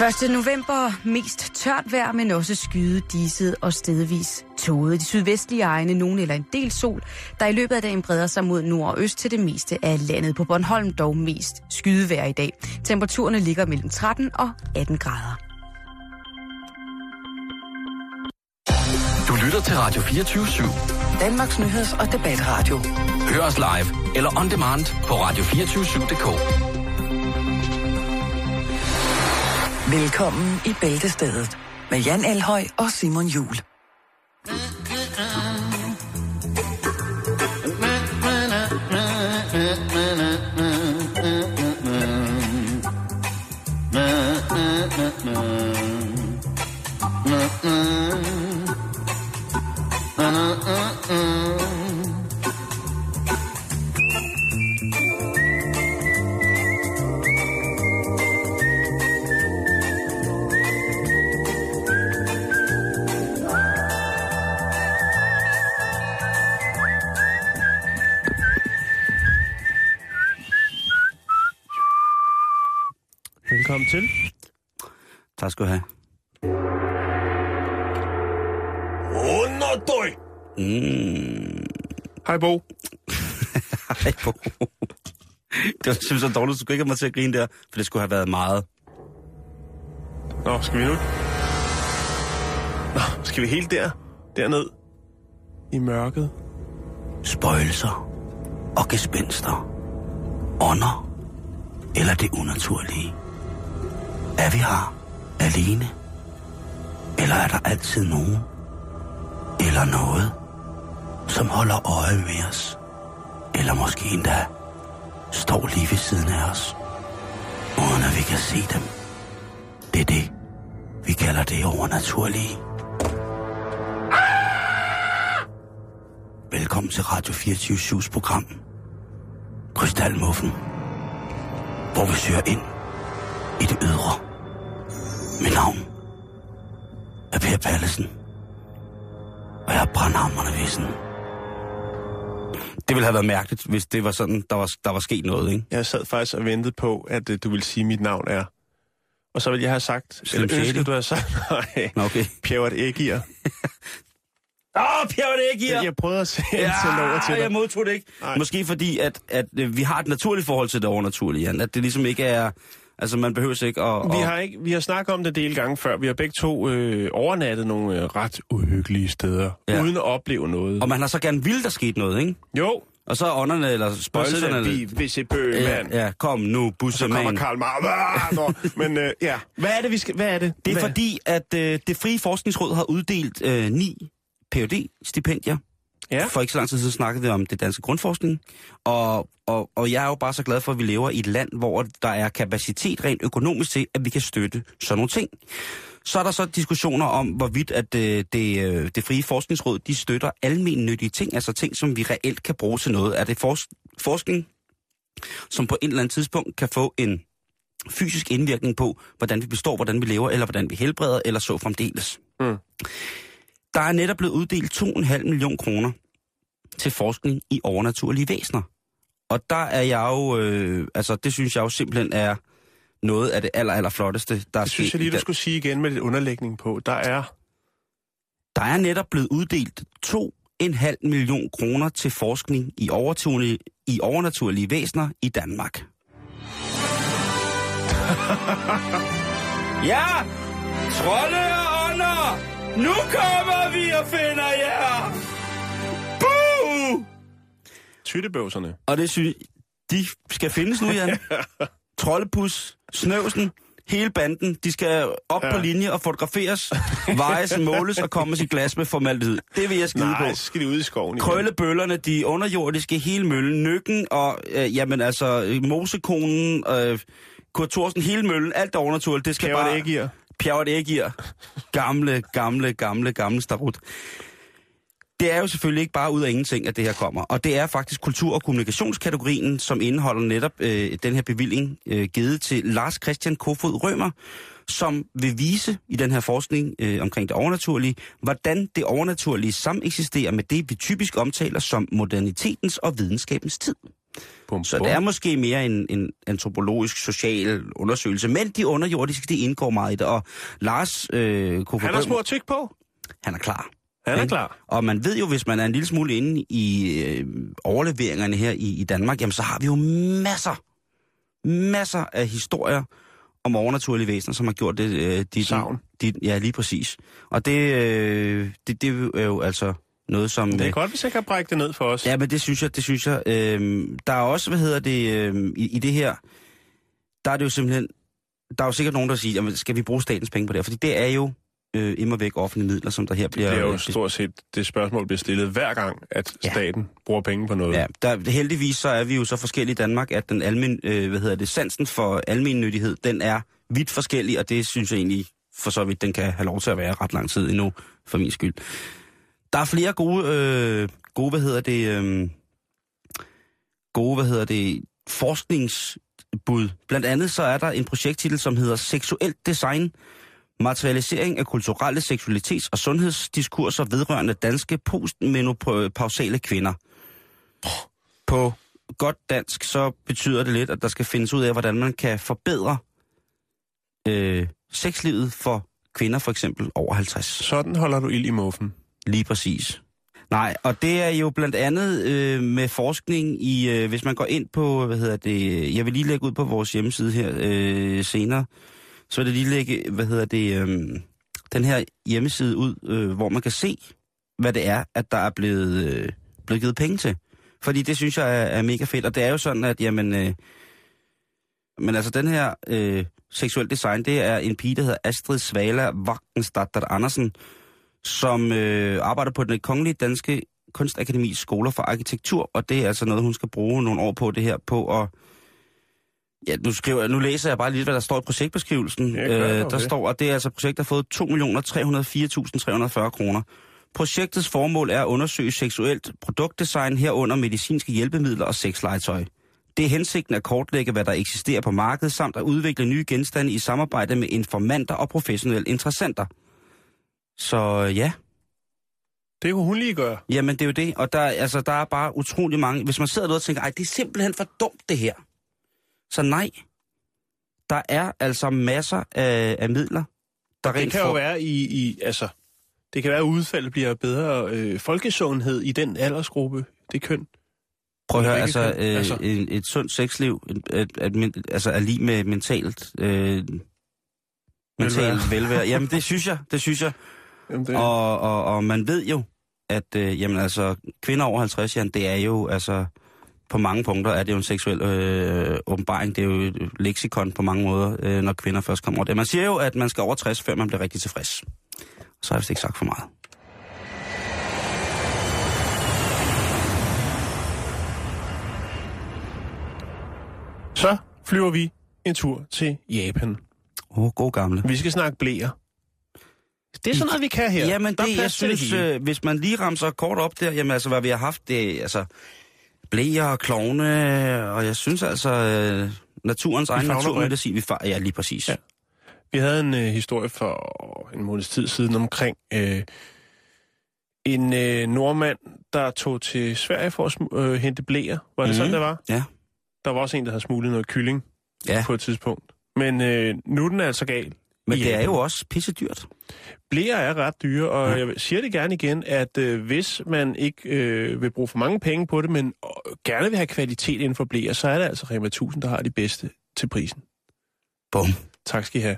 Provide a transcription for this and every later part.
1. november mest tørt vejr, men også skyde, diset og stedvis tåget. De sydvestlige egne, nogen eller en del sol, der i løbet af dagen breder sig mod nord og øst til det meste af landet. På Bornholm dog mest skydevejr i dag. Temperaturerne ligger mellem 13 og 18 grader. Du lytter til Radio 24 /7. Danmarks Nyheds- og Debatradio. Hør os live eller on demand på radio247.dk. Velkommen i Bæltestedet med Jan Elhøj og Simon Jul. Mm-hmm. Velkommen til. Tak skal du have. Underdøj! Mm. Hej Bo. Hej, Bo. Det var simpelthen så dårligt, du skulle ikke have mig til at grine der, for det skulle have været meget. Nå, skal vi nu? Nå, skal vi helt der? Derned? I mørket? Spøjelser og gespenster. Ånder. Eller det unaturlige. Er vi her alene? Eller er der altid nogen? Eller noget, som holder øje med os? Eller måske endda står lige ved siden af os, uden at vi kan se dem. Det er det, vi kalder det overnaturlige. Velkommen til Radio 24 program. Krystalmuffen. Hvor vi søger ind i det ydre. Mit navn er Per Pallesen. Og jeg er brandhammerne vissen. Det ville have været mærkeligt, hvis det var sådan, der var, der var sket noget, ikke? Jeg sad faktisk og ventede på, at uh, du ville sige, at mit navn er. Og så ville jeg have sagt, Slim eller ønsket, du havde sagt, nej, okay. Pjævert Ægir. Åh, oh, Per, det ikke Jeg, jeg prøvede at se ja, til over til jeg dig. modtog det ikke. Nej. Måske fordi, at, at øh, vi har et naturligt forhold til det overnaturlige, Jan. At det ligesom ikke er... Altså, man behøver ikke at... Vi at- har, ikke, vi har snakket om det en del gange før. Vi har begge to øh, overnattet nogle øh, ret uhyggelige steder, Ja. uden at opleve noget. Og man har så gerne ville, der skete noget, ikke? Jo, Og så er ånderne, eller spøjelserne... er vi hvis et bøg, ja, mand. ja, kom nu, Så kommer bussemand. Karl Marx. Men øh, ja, hvad er det, vi skal... Hvad er det? Det er hvad? fordi, at øh, det frie forskningsråd har uddelt øh, ni phd stipendier Ja. For ikke så lang tid siden snakkede vi om det danske grundforskning, og, og, og jeg er jo bare så glad for, at vi lever i et land, hvor der er kapacitet rent økonomisk til, at vi kan støtte sådan nogle ting. Så er der så diskussioner om, hvorvidt at øh, det, øh, det frie forskningsråd, de støtter almennyttige ting, altså ting, som vi reelt kan bruge til noget. Er det fors- forskning, som på et eller andet tidspunkt kan få en fysisk indvirkning på, hvordan vi består, hvordan vi lever, eller hvordan vi helbreder, eller så fremdeles. Mm. Der er netop blevet uddelt 2,5 million kroner til forskning i overnaturlige væsener. Og der er jeg jo, øh, altså det synes jeg jo simpelthen er noget af det aller, aller flotteste, der er Det synes sket jeg lige, du skulle sige igen med lidt underlægning på. Der er... Der er netop blevet uddelt 2,5 million kroner til forskning i, overnaturlige, i overnaturlige væsener i Danmark. ja! Trolde og ånder! Nu kommer vi og finder jer! Boo! Tyttebøvserne. Og det synes de skal findes nu, Jan. Trollepus, Snøvsen, hele banden, de skal op ja. På linje og fotograferes, vejes, måles og komme i glas med formaldehyd. Det vil jeg skide Nej, på. så skal de ud i skoven igen. Krøllebøllerne, de underjordiske, hele møllen, nykken og, øh, jamen altså, mosekonen, øh, Kurt Thorsen, hele møllen, alt der overnaturligt, det skal Pjævert bare... Ægir. Pjerret Ægir. Gamle, gamle, gamle, gamle starut. Det er jo selvfølgelig ikke bare ud af ingenting, at det her kommer. Og det er faktisk kultur- og kommunikationskategorien, som indeholder netop øh, den her bevilling øh, givet til Lars Christian Kofod Rømer, som vil vise i den her forskning øh, omkring det overnaturlige, hvordan det overnaturlige sameksisterer med det, vi typisk omtaler som modernitetens og videnskabens tid. Bum, Så det er måske mere en, en antropologisk, social undersøgelse, men de underjordiske, de indgår meget i det, og Lars øh, kunne Han har små tyk på. han er klar. Han er Ikke? klar. Og man ved jo, hvis man er en lille smule inde i øh, overleveringerne her i, i Danmark, jamen så har vi jo masser, masser af historier om overnaturlige væsener, som har gjort det. Øh, de, Sagn. De, ja, lige præcis. Og det, øh, det, det er jo altså noget, som... Det er øh, godt, hvis jeg kan brække det ned for os. Ja, men det synes jeg, det synes jeg. Øhm, der er også, hvad hedder det, øhm, i, i det her, der er det jo simpelthen, der er jo sikkert nogen, der siger, jamen, skal vi bruge statens penge på det? Fordi det er jo øh, immer væk offentlige midler, som der her Det bliver... bliver jo øh, stort set det spørgsmål bliver stillet hver gang, at Ja. staten bruger penge på noget. Ja, der, heldigvis så er vi jo så forskellige i Danmark, at den almen, øh, hvad hedder det, sansen for almennyttighed, den er vidt forskellig, og det synes jeg egentlig for så vidt, den kan have lov til at være ret lang tid endnu, for min skyld. Der er flere gode, øh, gode hvad hedder det, øh, gode, hvad hedder det, forskningsbud. Blandt andet så er der en projekttitel, som hedder Seksuelt Design, materialisering af kulturelle seksualitets- og sundhedsdiskurser vedrørende danske postmenopausale kvinder. På godt dansk, så betyder det lidt, at der skal findes ud af, hvordan man kan forbedre øh, sexlivet for kvinder, for eksempel over 50. Sådan holder du ild i muffen. Lige præcis. Nej, og det er jo blandt andet øh, med forskning i, øh, hvis man går ind på, hvad hedder det, jeg vil lige lægge ud på vores hjemmeside her øh, senere, så vil det lige lægge, hvad hedder det, øh, den her hjemmeside ud, øh, hvor man kan se, hvad det er, at der er blevet, øh, blevet givet penge til. Fordi det synes jeg er, er mega fedt, og det er jo sådan, at jamen, øh, men altså den her øh, seksuel design, det er en pige, der hedder Astrid Svala Wagensdatter Andersen, som øh, arbejder på den kongelige danske kunstakademis skoler for arkitektur, og det er altså noget, hun skal bruge nogle år på det her, på at Ja, nu, skriver, nu læser jeg bare lige, hvad der står i projektbeskrivelsen. Ja, gør øh, der står, at det er altså et projekt, der har fået 2.304.340 kroner. Projektets formål er at undersøge seksuelt produktdesign herunder medicinske hjælpemidler og sexlegetøj. Det er hensigten at kortlægge, hvad der eksisterer på markedet, samt at udvikle nye genstande i samarbejde med informanter og professionelle interessenter. Så ja, Det kunne hun lige gøre. Jamen, det er jo det. Og der, altså, der er bare utrolig mange... Hvis man sidder derude og tænker, ej, det er simpelthen for dumt, det her. Så nej. Der er altså masser af, af midler, der Det rent kan jo får- være i, i altså, det kan være, at udfaldet bliver bedre øh, folkesundhed i den aldersgruppe, det køn. Prøv at høre, altså, køn, øh, altså. altså. Et, sundt sexliv, et, et, et, et, altså er lige med mentalt... Øh, mentalt velvære. Jamen, det synes jeg, det synes jeg. Jamen, det, Og, og, og man ved jo, at øh, jamen, altså, kvinder over 50, Jan, det er jo altså... På mange punkter er det jo en seksuel øh, åbenbaring. Det er jo et leksikon på mange måder, øh, når kvinder først kommer over det. Man siger jo, at man skal over 60, før man bliver rigtig tilfreds. Så har jeg vist ikke sagt for meget. Så flyver vi en tur til Japan. Åh, oh, god gamle. Vi skal snakke blæer. Det er sådan noget, vi kan her. Jamen Der er det, jeg synes, øh, hvis man lige ramser kort op der, jamen altså, hvad vi har haft, det altså blæer og klovne, og jeg synes altså, øh, naturens egen naturmedicin, vi far, ja, lige præcis. Ja. Vi havde en øh, historie for en måneds tid siden omkring øh, en øh, nordmand, der tog til Sverige for at øh, hente blæer. Var det Mhm. sådan, det var? Ja. Der var også en, der havde smuglet noget kylling Ja. på et tidspunkt. Men øh, nu er den altså gal. Men det er jo også pisse dyrt. Blæer er ret dyre, og Ja. jeg siger det gerne igen, at øh, hvis man ikke øh, vil bruge for mange penge på det, men øh, gerne vil have kvalitet inden for blæer, så er det altså Rema 1000, der har de bedste til prisen. Bum. Tak skal I have.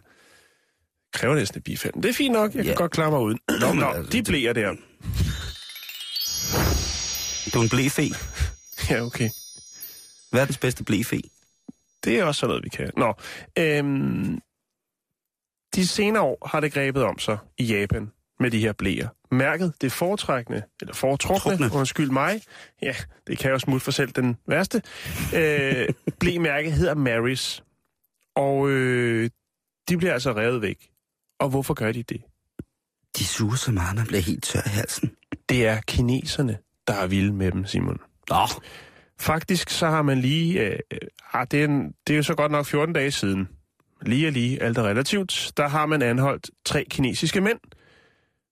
Kræver næsten et bifald. Det er fint nok, jeg kan Ja. godt klare mig uden. Nå, Nå, altså, de blæer der. Du er en blæfe. Ja, okay. Verdens bedste blæfe. Det er også sådan noget, vi kan. Nå, øhm, de senere år har det grebet om sig i Japan med de her blæer. Mærket det foretrækkende, eller foretrukne, Trukne. undskyld mig, ja, det kan jo smutte for selv den værste, øh, blæmærke hedder Marys. Og øh, de bliver altså revet væk. Og hvorfor gør de det? De suger så meget, man bliver helt tør i halsen. Det er kineserne, der er vilde med dem, Simon. Nå, Faktisk så har man lige, øh, ah, det, er en, det er jo så godt nok 14 dage siden, lige og lige, alt er relativt, der har man anholdt tre kinesiske mænd,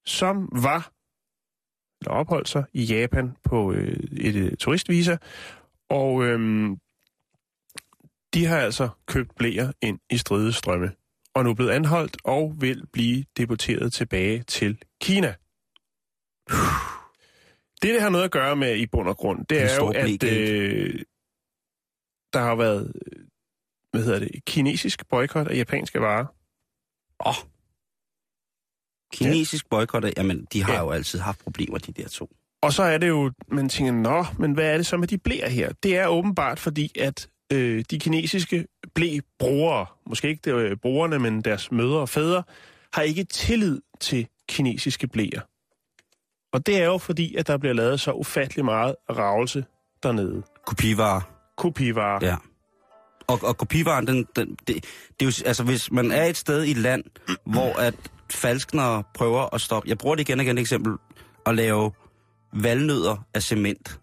som var, eller opholdt sig i Japan på øh, et øh, turistvisa, Og øhm, de har altså købt blæer ind i stridestrømme, og nu er blevet anholdt og vil blive deporteret tilbage til Kina. Det, det har noget at gøre med i bund og grund, det er jo, at øh, der har været, øh, hvad hedder det, kinesisk boykot af japanske varer. Åh. Kinesisk boykot, af- jamen, de har Ja. jo altid haft problemer, de der to. Og så er det jo, man tænker, nå, men hvad er det så med de blæer her? Det er åbenbart fordi, at øh, de kinesiske blæbrugere, måske ikke øh, brugerne, men deres mødre og fædre, har ikke tillid til kinesiske blæer. Og det er jo fordi, at der bliver lavet så ufattelig meget ravelse dernede. Kopivarer. Kopivarer. Ja. Og, og kopivaren, den, den, det, det er jo, altså hvis man er et sted i et land, hvor at falsknere prøver at stoppe, jeg bruger det igen og igen et eksempel, at lave valnødder af cement.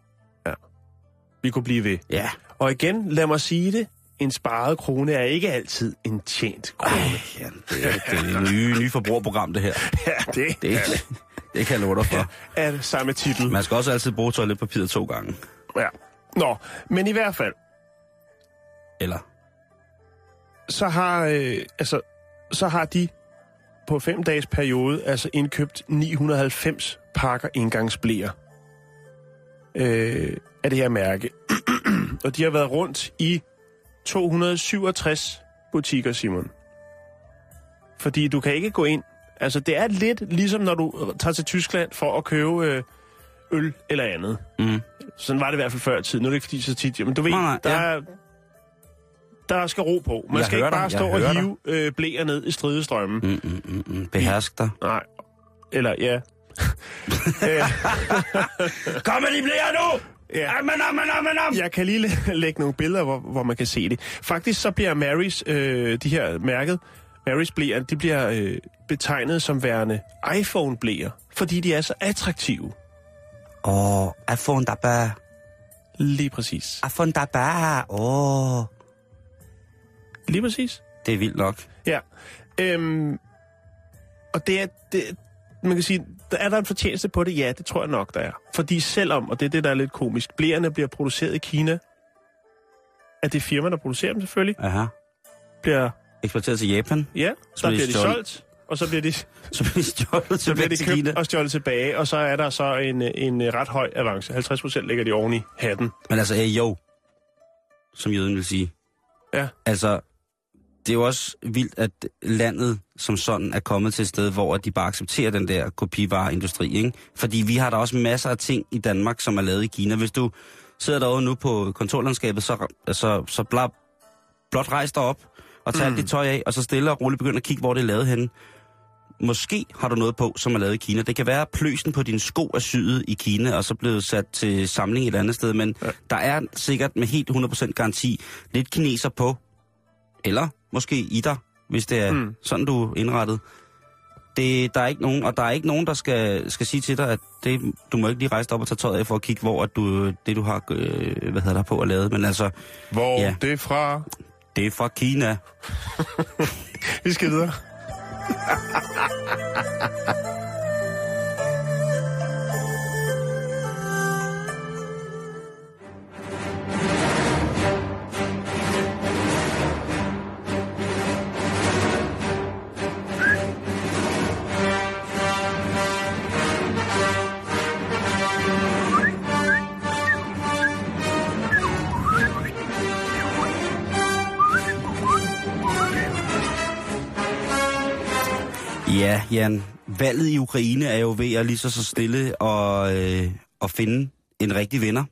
Vi kunne blive ved. Ja. Og igen, lad mig sige det. En sparet krone er ikke altid en tjent krone. Ej, ja, det, er, det er det nye, nye forbrugerprogram, det her. Ja, det, Det, det kan jeg love dig for. er det samme titel. Man skal også altid bruge toiletpapiret to gange. Ja. Nå, men i hvert fald, Eller? så har, øh, altså, så har de på fem dages periode altså indkøbt 990 pakker indgangsblæer øh, af det her mærke. og de har været rundt i 267 butikker, Simon. Fordi du kan ikke gå ind... Altså, det er lidt ligesom, når du tager til Tyskland for at købe øh, øl eller andet. Mm. Sådan var det i hvert fald før i tiden. Nu er det ikke fordi så tit, men du ved, Nej, nej, der, ja. er, der skal ro på. Man Jeg skal ikke bare dig, stå og hive øh, blæer ned i stridestrømmen. Mm. Mm, mm, mm. Behersk dig. Nej. Eller, ja. Øh, Kom med de blære nu! ja. Amen, amen, amen, amen. Jeg kan lige læ- lægge nogle billeder, hvor, hvor man kan se det. Faktisk så bliver Marys, øh, de her mærket, Marys blæer, de bliver øh, betegnet som værende iPhone-blæer, fordi de er så attraktive. Åh, iPhone der bare. Lige præcis. iPhone der bare. Åh. Lige præcis. Det er vildt nok. Ja. Øhm, og det er, det, man kan sige, der er der en fortjeneste på det? Ja, det tror jeg nok, der er. Fordi selvom, og det er det, der er lidt komisk, blærerne bliver produceret i Kina, at det firma, der producerer dem selvfølgelig, Aha. bliver, Eksporteret til Japan. ja, Så der bliver de stjålet. solgt, og så bliver de, Så bliver de stjålet så bliver de købt Kina. og stjålet tilbage, og så er der så en, en ret høj avance. 50 procent ligger de oven i hatten. Men altså, hey, jo. Som jøden vil sige. Ja. Altså, det er jo også vildt, at landet som sådan er kommet til et sted, hvor de bare accepterer den der kopivareindustri, ikke? Fordi vi har der også masser af ting i Danmark, som er lavet i Kina. Hvis du sidder derude nu på kontorlandskabet, så, så, så blab, blot rejs dig op og tag mm. dit tøj af, og så stille og roligt begynd at kigge, hvor det er lavet henne. Måske har du noget på, som er lavet i Kina. Det kan være, at pløsen på din sko er syet i Kina, og så blevet sat til samling et andet sted, men ja. der er sikkert med helt 100% garanti lidt kineser på, eller måske i dig, hvis det er mm. Sådan, du er indrettet. Det, der er ikke nogen, og der er ikke nogen, der skal, skal sige til dig, at det, du må ikke lige rejse dig op og tage tøjet af for at kigge, hvor at du, det, du har øh, hvad hedder der på at lave. Men altså, Hvor ja. det er fra... det er fra Kina. Vi skal videre. Ja, Jan. Valget i Ukraine er jo ved at lige så, så stille og, øh, at finde en rigtig vinder.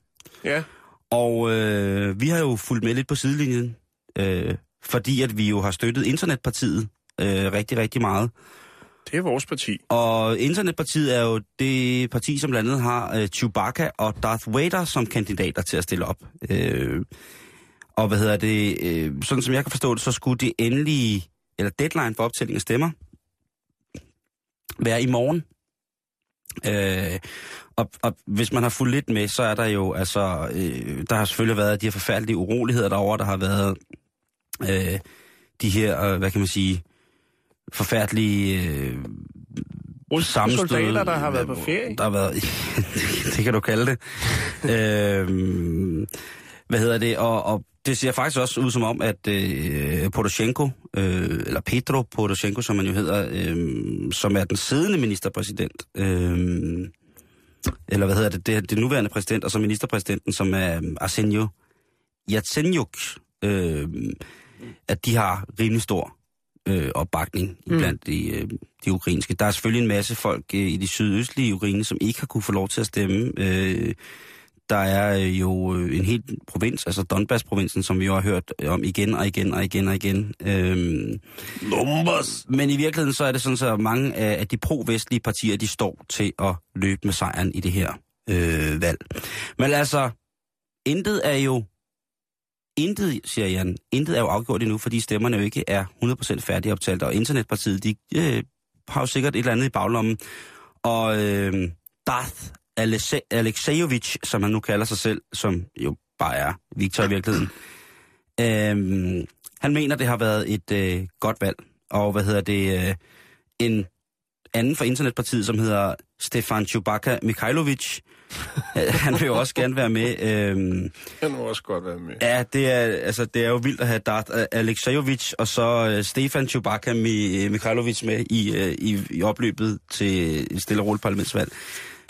Ja. Og øh, vi har jo fulgt med lidt på sidelinjen, øh, fordi at vi jo har støttet Internetpartiet øh, rigtig, rigtig meget. Det er vores parti. Og Internetpartiet er jo det parti, som blandt andet har øh, Chewbacca og Darth Vader som kandidater til at stille op. Øh, og hvad hedder det, øh, sådan som jeg kan forstå det, så skulle det endelige, eller deadline for optælling af stemmer, være i morgen. Øh, og, og hvis man har fulgt lidt med, så er der jo, altså, øh, der har selvfølgelig været de her forfærdelige uroligheder derovre, der har været øh, de her, øh, hvad kan man sige, forfærdelige øh, sammenstød. soldater, der har været på ferie. Der har været, det kan du kalde det. øhm, Hvad hedder det? Og, og det ser faktisk også ud som om, at øh, Poroshenko, øh, eller Petro Poroshenko, som man jo hedder, øh, som er den siddende ministerpræsident, øh, eller hvad hedder det, det, det nuværende præsident, og så ministerpræsidenten, som er Arsenio Yatsenyuk, øh, at de har rimelig stor øh, opbakning mm. blandt de, øh, de ukrainske. Der er selvfølgelig en masse folk øh, i de sydøstlige Ukraine, som ikke har kunne få lov til at stemme. Øh, der er øh, jo øh, en helt provins, altså Donbass-provinsen, som vi jo har hørt om igen og igen og igen og igen. Øhm, Numbers! Men i virkeligheden så er det sådan, så mange af de pro-vestlige partier, de står til at løbe med sejren i det her øh, valg. Men altså, intet er jo Intet, siger Jan, intet er jo afgjort endnu, fordi stemmerne jo ikke er 100% færdige optalt, og Internetpartiet, de øh, har jo sikkert et eller andet i baglommen. Og øh, Darth Alexejevich, som han nu kalder sig selv, som jo bare er Victor i virkeligheden, øh, han mener, det har været et øh, godt valg. Og hvad hedder det? Øh, en anden fra Internetpartiet, som hedder Stefan Chewbacca Mikhailovic, han vil jo også gerne være med. Øhm, han må også godt være med. Ja, det er, altså, det er jo vildt at have Dart Alexejovic og så uh, Stefan Chewbacca Mikhailovic med i, uh, i, i opløbet til et stille og roligt parlamentsvalg.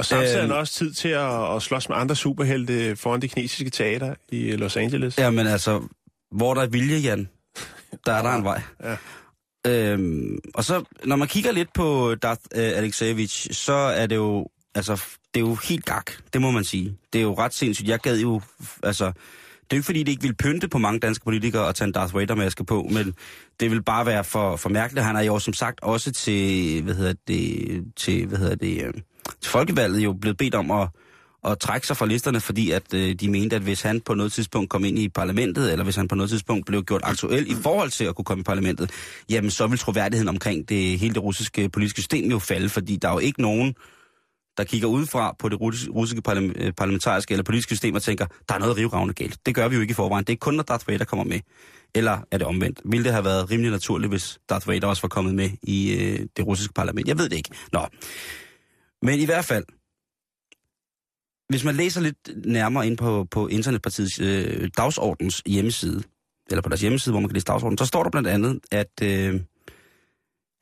Og samtidig er øhm, også tid til at, at slås med andre superhelte foran det kinesiske teater i Los Angeles. Ja, men altså, hvor der er vilje, Jan, der er der en vej. Ja. Øhm, og så, når man kigger lidt på Darth uh, Alexejevich, så er det jo, altså, det er jo helt gak, det må man sige. Det er jo ret sindssygt. Jeg gad jo, altså, det er jo ikke fordi, det ikke vil pynte på mange danske politikere at tage en Darth Vader-maske på, men det vil bare være for, for mærkeligt. Han er jo som sagt også til, hvad hedder det, til, hvad hedder det, øh, folkevalget jo blevet bedt om at, at trække sig fra listerne, fordi at øh, de mente, at hvis han på noget tidspunkt kom ind i parlamentet, eller hvis han på noget tidspunkt blev gjort aktuel i forhold til at kunne komme i parlamentet, jamen så vil troværdigheden omkring det hele det russiske politiske system jo falde, fordi der er jo ikke nogen der kigger udefra på det russiske øh, parlamentariske eller politiske system og tænker, der er noget rivravne galt. Det gør vi jo ikke i forvejen. Det er kun, når Darth Vader kommer med. Eller er det omvendt? Ville det have været rimelig naturligt, hvis Darth Vader også var kommet med i øh, det russiske parlament? Jeg ved det ikke. Nå. Men i hvert fald, hvis man læser lidt nærmere ind på, på Internetpartiets øh, dagsordens hjemmeside, eller på deres hjemmeside, hvor man kan læse dagsordenen, så står der blandt andet, at øh,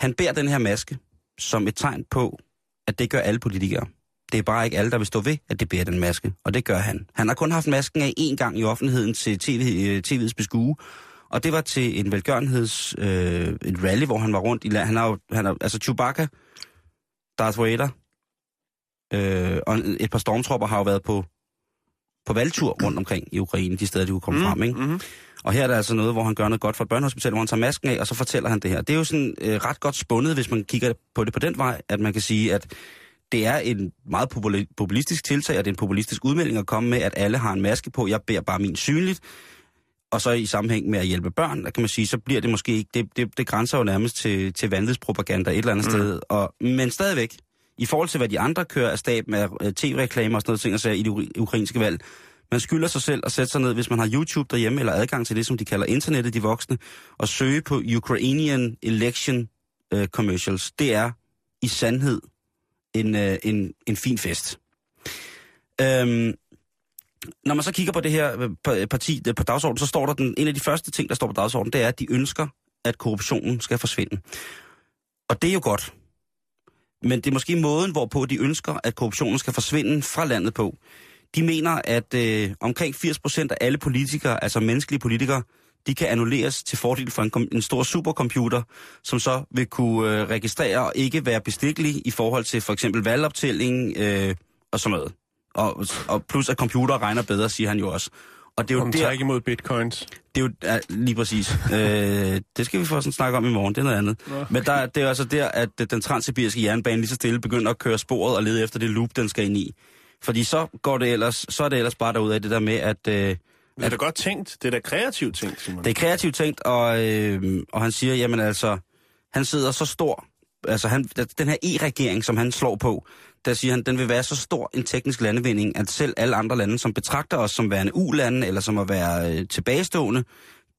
han bærer den her maske som et tegn på, at det gør alle politikere. Det er bare ikke alle, der vil stå ved, at det bærer den maske, og det gør han. Han har kun haft masken af én gang i offentligheden til TV, øh, TV's beskue, og det var til en velgørenheds øh, et rally, hvor han var rundt i land. Han har han har, altså Chewbacca, Darth Vader, øh, og et par stormtropper har jo været på, på valgtur rundt omkring i Ukraine, de steder, de kunne komme mm, frem, ikke? Mm-hmm. Og her er der altså noget, hvor han gør noget godt for et børnehospital, hvor han tager masken af, og så fortæller han det her. Det er jo sådan øh, ret godt spundet, hvis man kigger på det på den vej, at man kan sige, at det er en meget populistisk tiltag, og det er en populistisk udmelding at komme med, at alle har en maske på. Jeg beder bare min synligt. Og så i sammenhæng med at hjælpe børn, der kan man sige, så bliver det måske ikke, det, det, det grænser jo nærmest til, til vanvidspropaganda et eller andet mm. sted. Og, men stadigvæk, i forhold til hvad de andre kører af stab med øh, tv-reklamer og sådan noget ting, og så i det ukrainske valg, man skylder sig selv at sætte sig ned, hvis man har YouTube derhjemme, eller adgang til det, som de kalder internettet, de voksne, og søge på Ukrainian Election uh, Commercials. Det er i sandhed en, uh, en, en fin fest. Um, når man så kigger på det her parti på dagsordenen, så står der den, en af de første ting, der står på dagsordenen, det er, at de ønsker, at korruptionen skal forsvinde. Og det er jo godt. Men det er måske måden, hvorpå de ønsker, at korruptionen skal forsvinde fra landet på. De mener, at øh, omkring 80% af alle politikere, altså menneskelige politikere, de kan annulleres til fordel for en, en stor supercomputer, som så vil kunne øh, registrere og ikke være bestikkelig i forhold til for eksempel valgoptælling øh, og sådan noget. Og, og plus at computer regner bedre, siger han jo også. Og det er jo Hun der, imod bitcoins. Det er jo ja, lige præcis. øh, det skal vi få sådan snakke om i morgen, det er noget andet. Nå. Men der, det er altså der, at den transsibiriske jernbane lige så stille begynder at køre sporet og lede efter det loop, den skal ind i. Fordi så går det ellers, så er det ellers bare derude af det der med, at... Øh, det er da godt tænkt. Det er da kreativt tænkt, Simon. Det er kreativt tænkt, og, øh, og han siger, jamen altså, han sidder så stor, altså han, den her e-regering, som han slår på, der siger han, den vil være så stor en teknisk landevinding, at selv alle andre lande, som betragter os som værende u-lande, eller som at være øh, tilbagestående,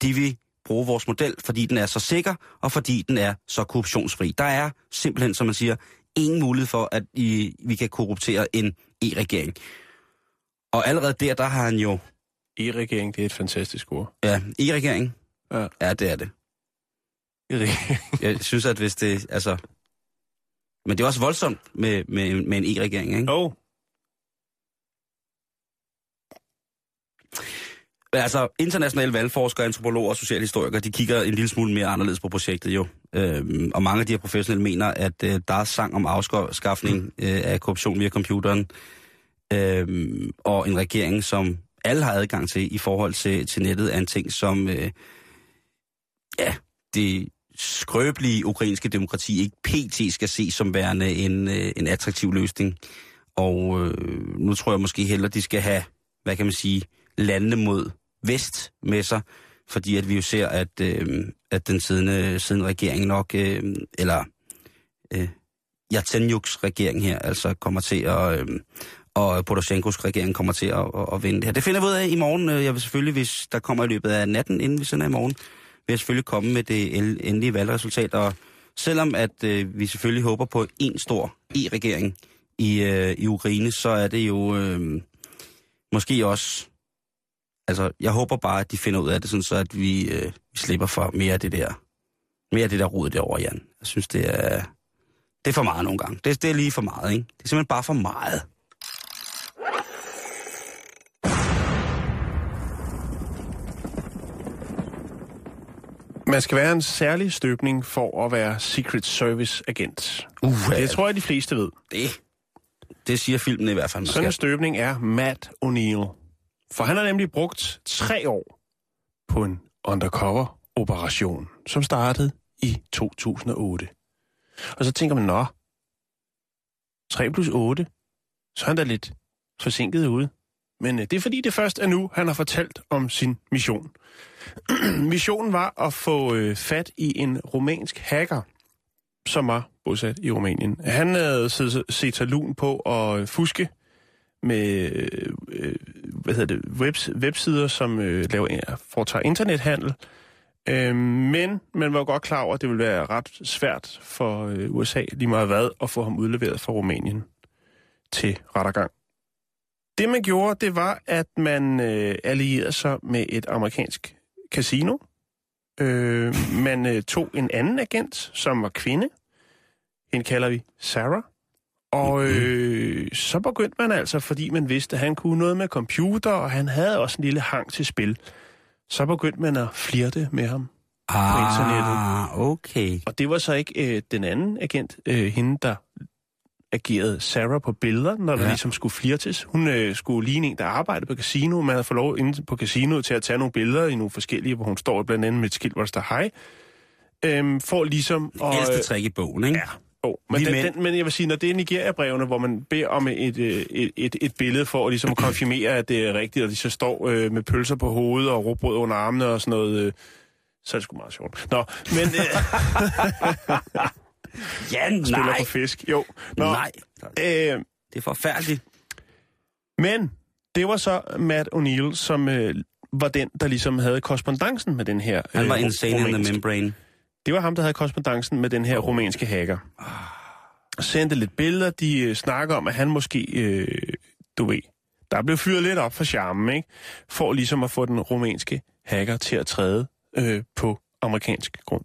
de vil bruge vores model, fordi den er så sikker, og fordi den er så korruptionsfri. Der er simpelthen, som man siger, ingen mulighed for, at I, vi kan korruptere en e-regering. Og allerede der, der har han jo E-regering, det er et fantastisk ord. Ja, i regeringen. Ja. Ja, det er det. E-regering. Jeg synes, at hvis det, altså... Men det er også voldsomt med, med, med en e-regering, ikke? Oh. Men altså, internationale valgforskere, antropologer og socialhistorikere, de kigger en lille smule mere anderledes på projektet jo. Øhm, og mange af de her professionelle mener, at øh, der er sang om afskaffning øh, af korruption via computeren, øhm, og en regering, som alle har adgang til i forhold til, til nettet, er en ting, som øh, ja, det skrøbelige ukrainske demokrati ikke pt. skal ses som værende en, øh, en attraktiv løsning. Og øh, nu tror jeg måske heller, de skal have, hvad kan man sige, landene mod vest med sig, fordi at vi jo ser, at, øh, at den siddende, siddende regering nok, øh, eller øh, Yatsenyuks regering her, altså kommer til at, øh, og Poroshenkos regering kommer til at, at, at vinde det her. Det finder vi ud af i morgen. Jeg vil selvfølgelig, hvis der kommer i løbet af natten, inden vi sender i morgen, vil jeg selvfølgelig komme med det endelige valgresultat. Og selvom at øh, vi selvfølgelig håber på en stor e-regering i, øh, i Ukraine, så er det jo øh, måske også Altså, jeg håber bare, at de finder ud af det, sådan så at vi, øh, vi slipper for mere af det der, mere af det der rod derovre, Jan. Jeg synes, det er, det er for meget nogle gange. Det, det er lige for meget, ikke? Det er simpelthen bare for meget. Man skal være en særlig støbning for at være Secret Service agent. Uh, Det tror jeg, de fleste ved. det, det siger filmen i hvert fald. Sådan en støbning er Matt O'Neill. For han har nemlig brugt tre år på en undercover-operation, som startede i 2008. Og så tænker man, nå, 3 plus 8, så er han da lidt forsinket ude. Men øh, det er fordi, det først er nu, han har fortalt om sin mission. Missionen var at få øh, fat i en romansk hacker, som var bosat i Rumænien. Han havde set, sig lun på at øh, fuske med øh, øh, hvad hedder det, webs, websider, som øh, laver, foretager internethandel. Øh, men man var godt klar over, at det ville være ret svært for øh, USA, lige meget hvad, at få ham udleveret fra Rumænien til rettergang. Det man gjorde, det var, at man øh, allierede sig med et amerikansk casino. Øh, man øh, tog en anden agent, som var kvinde. Hende kalder vi Sarah. Og øh, så begyndte man altså, fordi man vidste, at han kunne noget med computer, og han havde også en lille hang til spil. Så begyndte man at flirte med ham. internettet. Ah, okay. Og det var så ikke øh, den anden agent, øh, hende, der agerede Sarah på billeder, når der Ja. ligesom skulle flirtes. Hun øh, skulle ligne en, der arbejdede på casino. Man havde fået lov inde på casinoet til at tage nogle billeder i nogle forskellige, hvor hun står blandt andet med et skilt, hvor der står hej. Øhm, for ligesom... Og, Ældste trick i bogen, ikke? Ja, Oh, men, den, den, men jeg vil sige, når det er Nigeria-brevene, hvor man beder om et, øh, et, et, et billede for at ligesom konfirmere, at det er rigtigt, og de så står øh, med pølser på hovedet og råbrød under armene og sådan noget, øh, så er det sgu meget sjovt. Nå, men øh, Ja, spiller nej. på fisk. Jo. Nå, Nej. Øh, Det er forfærdeligt. men det var så Matt O'Neill, som øh, var den, der ligesom havde korrespondancen med den her... Han var øh, insane in the rumænske- membrane. Det var ham, der havde korrespondancen med den her rumænske hacker. Sendte lidt billeder, de øh, snakker om, at han måske, øh, du ved, der blev fyret lidt op for charmen, ikke? For ligesom at få den rumænske hacker til at træde øh, på amerikansk grund.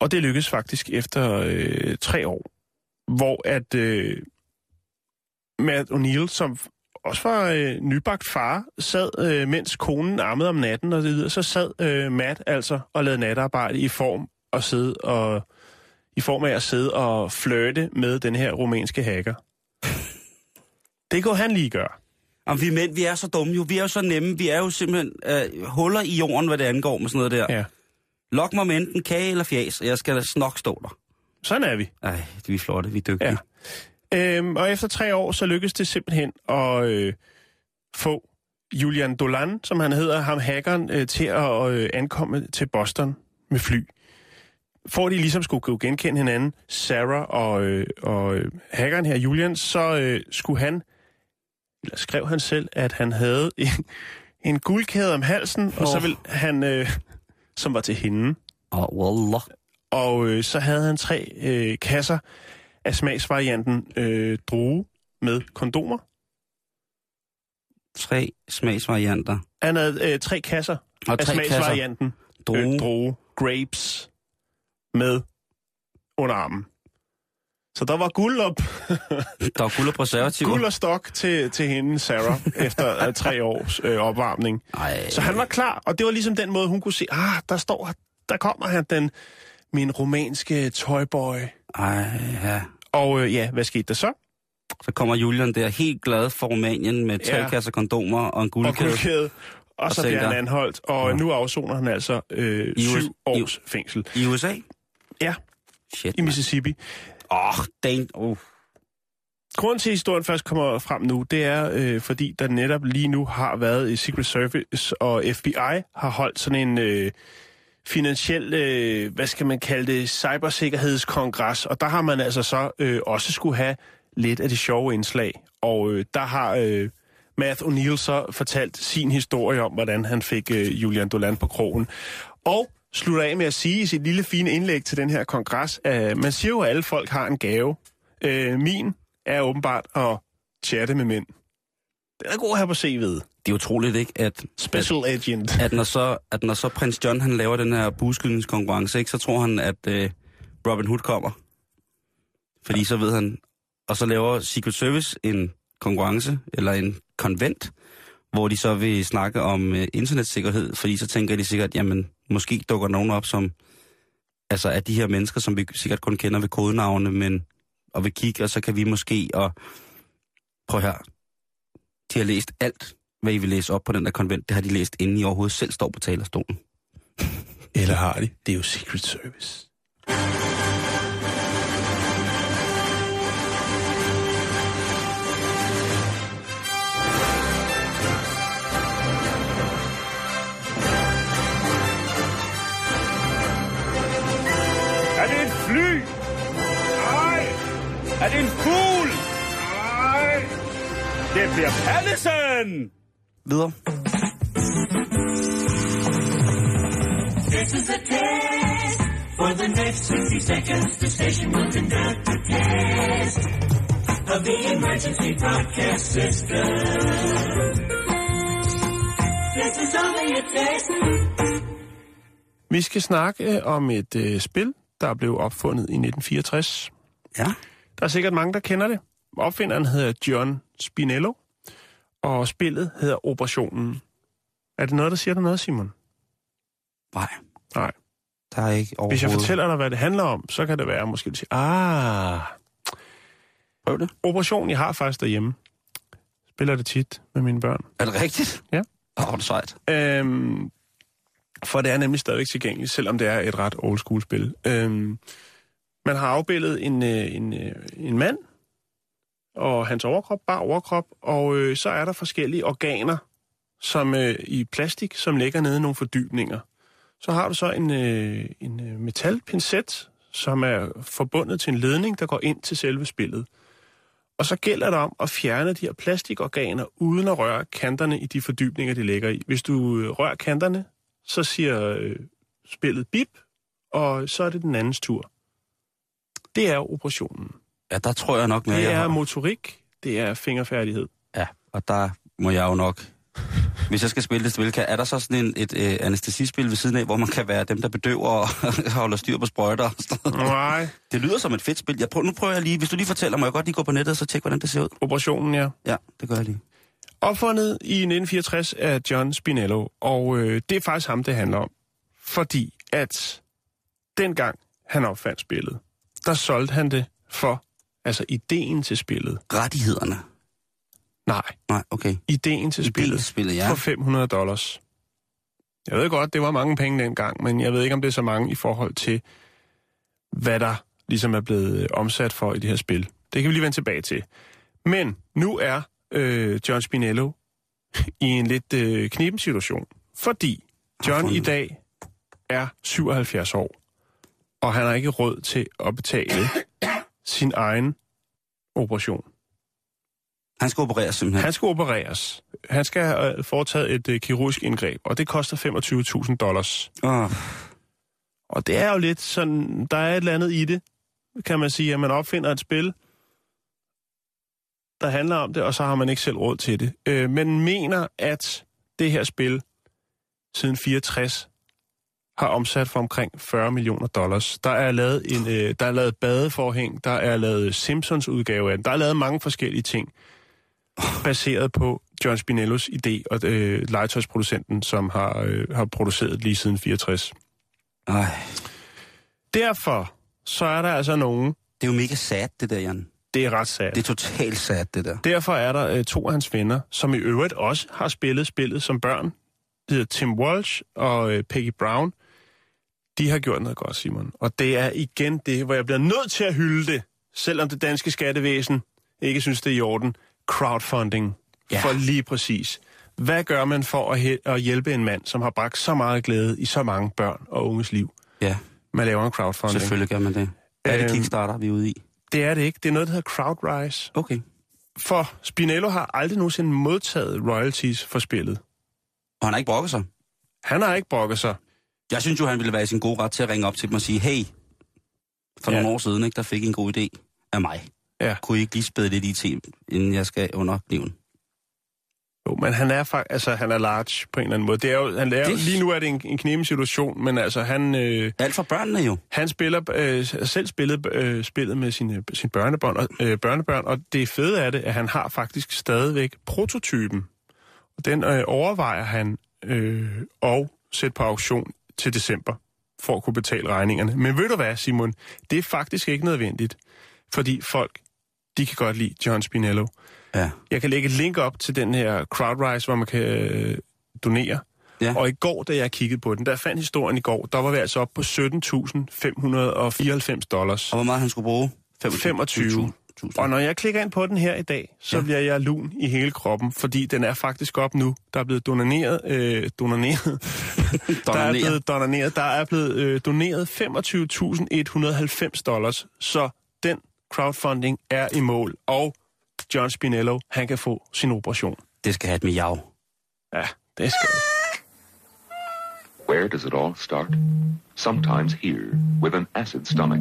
Og det lykkedes faktisk efter øh, tre år, hvor at øh, Matt O'Neill, som også var øh, nybagt far, sad, øh, mens konen ammede om natten og så videre, så sad øh, Matt altså og lavede natarbejde i form at sidde og i form af at sidde og flirte med den her rumænske hacker. Det kunne han lige gøre. Jamen, vi mænd, vi er så dumme jo. Vi er jo så nemme. Vi er jo simpelthen øh, huller i jorden, hvad det angår med sådan noget der. Ja. Lok mig med enten kage eller fjas, og jeg skal nok stå der. Sådan er vi. Ej, vi er flotte, vi er dygtige. Ja. Øhm, og efter tre år, så lykkedes det simpelthen at øh, få Julian Dolan, som han hedder, ham hackeren, øh, til at øh, ankomme til Boston med fly. For de ligesom skulle kunne genkende hinanden, Sarah og, øh, og øh, hackeren her, Julian, så øh, skulle han, eller skrev han selv, at han havde en, en guldkæde om halsen, og så vil han, øh, som var til hende, Og wallah. og øh, så havde han tre øh, kasser af smagsvarianten øh, drue med kondomer. Tre smagsvarianter. Han havde øh, tre kasser Og af tre kasser smagsvarianten. droge. Øh, droge. Grapes. Med under armen. Så der var guld op, Der var guld og preservativ. guld og stok til, til hende, Sarah, efter øh, tre års øh, opvarmning. Ej, Så han var klar, og det var ligesom den måde, hun kunne se, ah, der står, der kommer han, den, min romanske toyboy. ej, ja. Og øh, ja, hvad skete der så? Så kommer Julian der helt glad for Rumænien med tre Ja. kasser kondomer og en Og guldkæde. guldkæde. Og, Og så bliver han anholdt, og Ja. nu afsoner han altså øh, I syv års fængsel. I USA? Ja, Shit, i Mississippi. Åh, oh, Oh. Grunden til, at historien først kommer frem nu, det er, øh, fordi der netop lige nu har været i Secret Service og FBI har holdt sådan en øh, finansiel, øh, hvad skal man kalde det, cybersikkerhedskongres, og der har man altså så øh, også skulle have lidt af det sjove indslag. Og øh, der har øh, Math O'Neill så fortalt sin historie om, hvordan han fik øh, Julian Dolan på krogen. Og slutter af med at sige i sit lille fine indlæg til den her kongres, at man siger jo, at alle folk har en gave. Øh, min er åbenbart at chatte med mænd. Den er god at have på CV'et. Det er utroligt, ikke? At, Special agent. at, når så, at når så prins John han laver den her buskydningskonkurrence, ikke, så tror han, at øh, Robin Hood kommer. Fordi så ved han... Og så laver Secret Service en konkurrence, eller en konvent, hvor de så vil snakke om øh, internetsikkerhed, fordi så tænker de sikkert, jamen, måske dukker nogen op, som altså er de her mennesker, som vi sikkert kun kender ved kodenavne, men og vi kigger, og så kan vi måske, og prøv her, de har læst alt, hvad I vil læse op på den der konvent, det har de læst, inden I overhovedet selv står på talerstolen. Eller har de? Det er jo Secret Service. Fly? Nej. Er det en fugl? Nej. Det bliver Pallesen! Videre. This is a test. For the next 60 seconds, the station will conduct a test of the emergency broadcast system. This is only a test. Vi skal snakke om et øh, spil, der blev opfundet i 1964. Ja. Der er sikkert mange, der kender det. Opfinderen hedder John Spinello, og spillet hedder Operationen. Er det noget, der siger dig noget, Simon? Nej, Nej. der er ikke overhovedet. Hvis jeg fortæller dig, hvad det handler om, så kan det være, måske du siger, ah, Prøv det. Operation, jeg har faktisk derhjemme. Spiller det tit med mine børn. Er det rigtigt? Ja. Åh, oh, det sejt. Øhm, for det er nemlig stadigvæk tilgængeligt, selvom det er et ret old school spil. Øhm, man har afbildet en, øh, en, øh, en mand, og hans overkrop, bare overkrop, og øh, så er der forskellige organer som øh, i plastik, som ligger nede i nogle fordybninger. Så har du så en, øh, en øh, metalpincet, som er forbundet til en ledning, der går ind til selve spillet. Og så gælder det om at fjerne de her plastikorganer, uden at røre kanterne i de fordybninger, de ligger i. Hvis du rører kanterne, så siger øh, spillet bip, og så er det den andens tur. Det er operationen. Ja, der tror jeg nok mere, Det er har. motorik, det er fingerfærdighed. Ja, og der må jeg jo nok... Hvis jeg skal spille det spil, kan, er der så sådan en, et øh, anestesispil ved siden af, hvor man kan være dem, der bedøver og holder styr på sprøjter og sådan noget? Nej, Det lyder som et fedt spil. Jeg prøver, nu prøver jeg lige, hvis du lige fortæller mig, jeg godt lige gå på nettet og så tjekke, hvordan det ser ud. operationen, ja. Ja, det gør jeg lige. Opfundet i 1964 af John Spinello, og øh, det er faktisk ham, det handler om. Fordi at dengang han opfandt spillet, der solgte han det for, altså ideen til spillet. Rettighederne. Nej, Nej, okay. ideen til Ideen spillet, til spillet, ja. for 500 dollars. Jeg ved godt, det var mange penge dengang, men jeg ved ikke, om det er så mange i forhold til, hvad der ligesom er blevet øh, omsat for i det her spil. Det kan vi lige vende tilbage til. Men nu er øh, John Spinello i en lidt øh, kniben situation, fordi John i dag er 77 år, og han har ikke råd til at betale sin egen operation. Han skal opereres simpelthen. Han skal opereres. Han skal have øh, foretaget et øh, kirurgisk indgreb, og det koster 25.000 dollars. Åh, Og det er jo lidt sådan, der er et eller andet i det, kan man sige, at man opfinder et spil, der handler om det, og så har man ikke selv råd til det. Øh, men mener, at det her spil siden 64 har omsat for omkring 40 millioner dollars. Der er lavet en, øh, der er lavet badeforhæng, der er lavet Simpsons udgave af den. Der er lavet mange forskellige ting, baseret på John Spinellos idé og øh, legetøjsproducenten, som har, øh, har produceret lige siden 64. Ej, Derfor så er der altså nogen, det er jo mega sad, det der, Jan. Det er ret sad. Det er totalt sad, det der. Derfor er der øh, to af hans venner, som i øvrigt også har spillet spillet som børn. Det hedder Tim Walsh og øh, Peggy Brown. De har gjort noget godt, Simon. Og det er igen det, hvor jeg bliver nødt til at hylde det, selvom det danske skattevæsen ikke synes, det er i orden. Crowdfunding. Ja. For lige præcis. Hvad gør man for at, at hjælpe en mand, som har bragt så meget glæde i så mange børn og unges liv? Ja, Man laver en crowdfunding. selvfølgelig gør man det. Er det Øhm. Kickstarter, vi er ude i? Det er det ikke. Det er noget, der hedder Crowdrise. Okay. For Spinello har aldrig nogensinde modtaget royalties for spillet. Og han har ikke brokket sig. Han har ikke brokket sig. Jeg synes jo, han ville være i sin gode ret til at ringe op til dem og sige, hey, for Ja. nogle år siden, ikke, der fik I en god idé af mig. Ja. Kunne I ikke lige spæde lidt i til, inden jeg skal under kniven? Jo, men han er faktisk, altså han er large på en eller anden måde. Det er jo, han er, Det-. Lige nu er det en, en kneben situation, men altså han, øh, Alt for børnene jo. han spiller øh, selv spillet, øh, spillet med sine, sine børnebørn, og, øh, børnebørn, og det fede er det, at han har faktisk stadigvæk prototypen. Og den øh, overvejer han øh, at sætte på auktion til december, for at kunne betale regningerne. Men ved du hvad, Simon? Det er faktisk ikke nødvendigt, fordi folk, de kan godt lide John Spinello. Ja. Jeg kan lægge et link op til den her Crowdrise, hvor man kan øh, donere. Ja. Og i går, da jeg kiggede på den, der fandt historien i går, der var vi altså oppe på 17.594 dollars. Og hvor meget han skulle bruge? 25. Og når jeg klikker ind på den her i dag, så ja. bliver jeg lun i hele kroppen, fordi den er faktisk op nu. Der er blevet doneret, øh, doneret. der er blevet doneret, der er blevet øh, doneret 25.190 dollars, så den crowdfunding er i mål, og John Spinello, han kan få sin operation. Det skal have et miav. Ja, det skal det. Where does it all start? Sometimes here, with an acid stomach,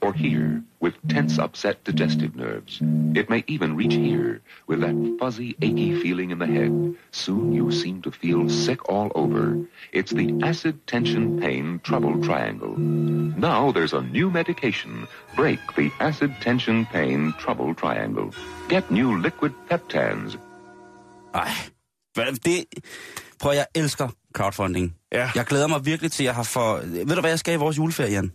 or here, with tense, upset digestive nerves. It may even reach here, with that fuzzy, achy feeling in the head. Soon you seem to feel sick all over. It's the acid tension pain trouble triangle. Now there's a new medication. Break the acid tension pain trouble triangle. Get new liquid peptans. Ej, hvad- er det... Prøv, jeg elsker crowdfunding. Ja. Jeg glæder mig virkelig til, at jeg har for... Ved du, hvad jeg skal i vores juleferie, Jan?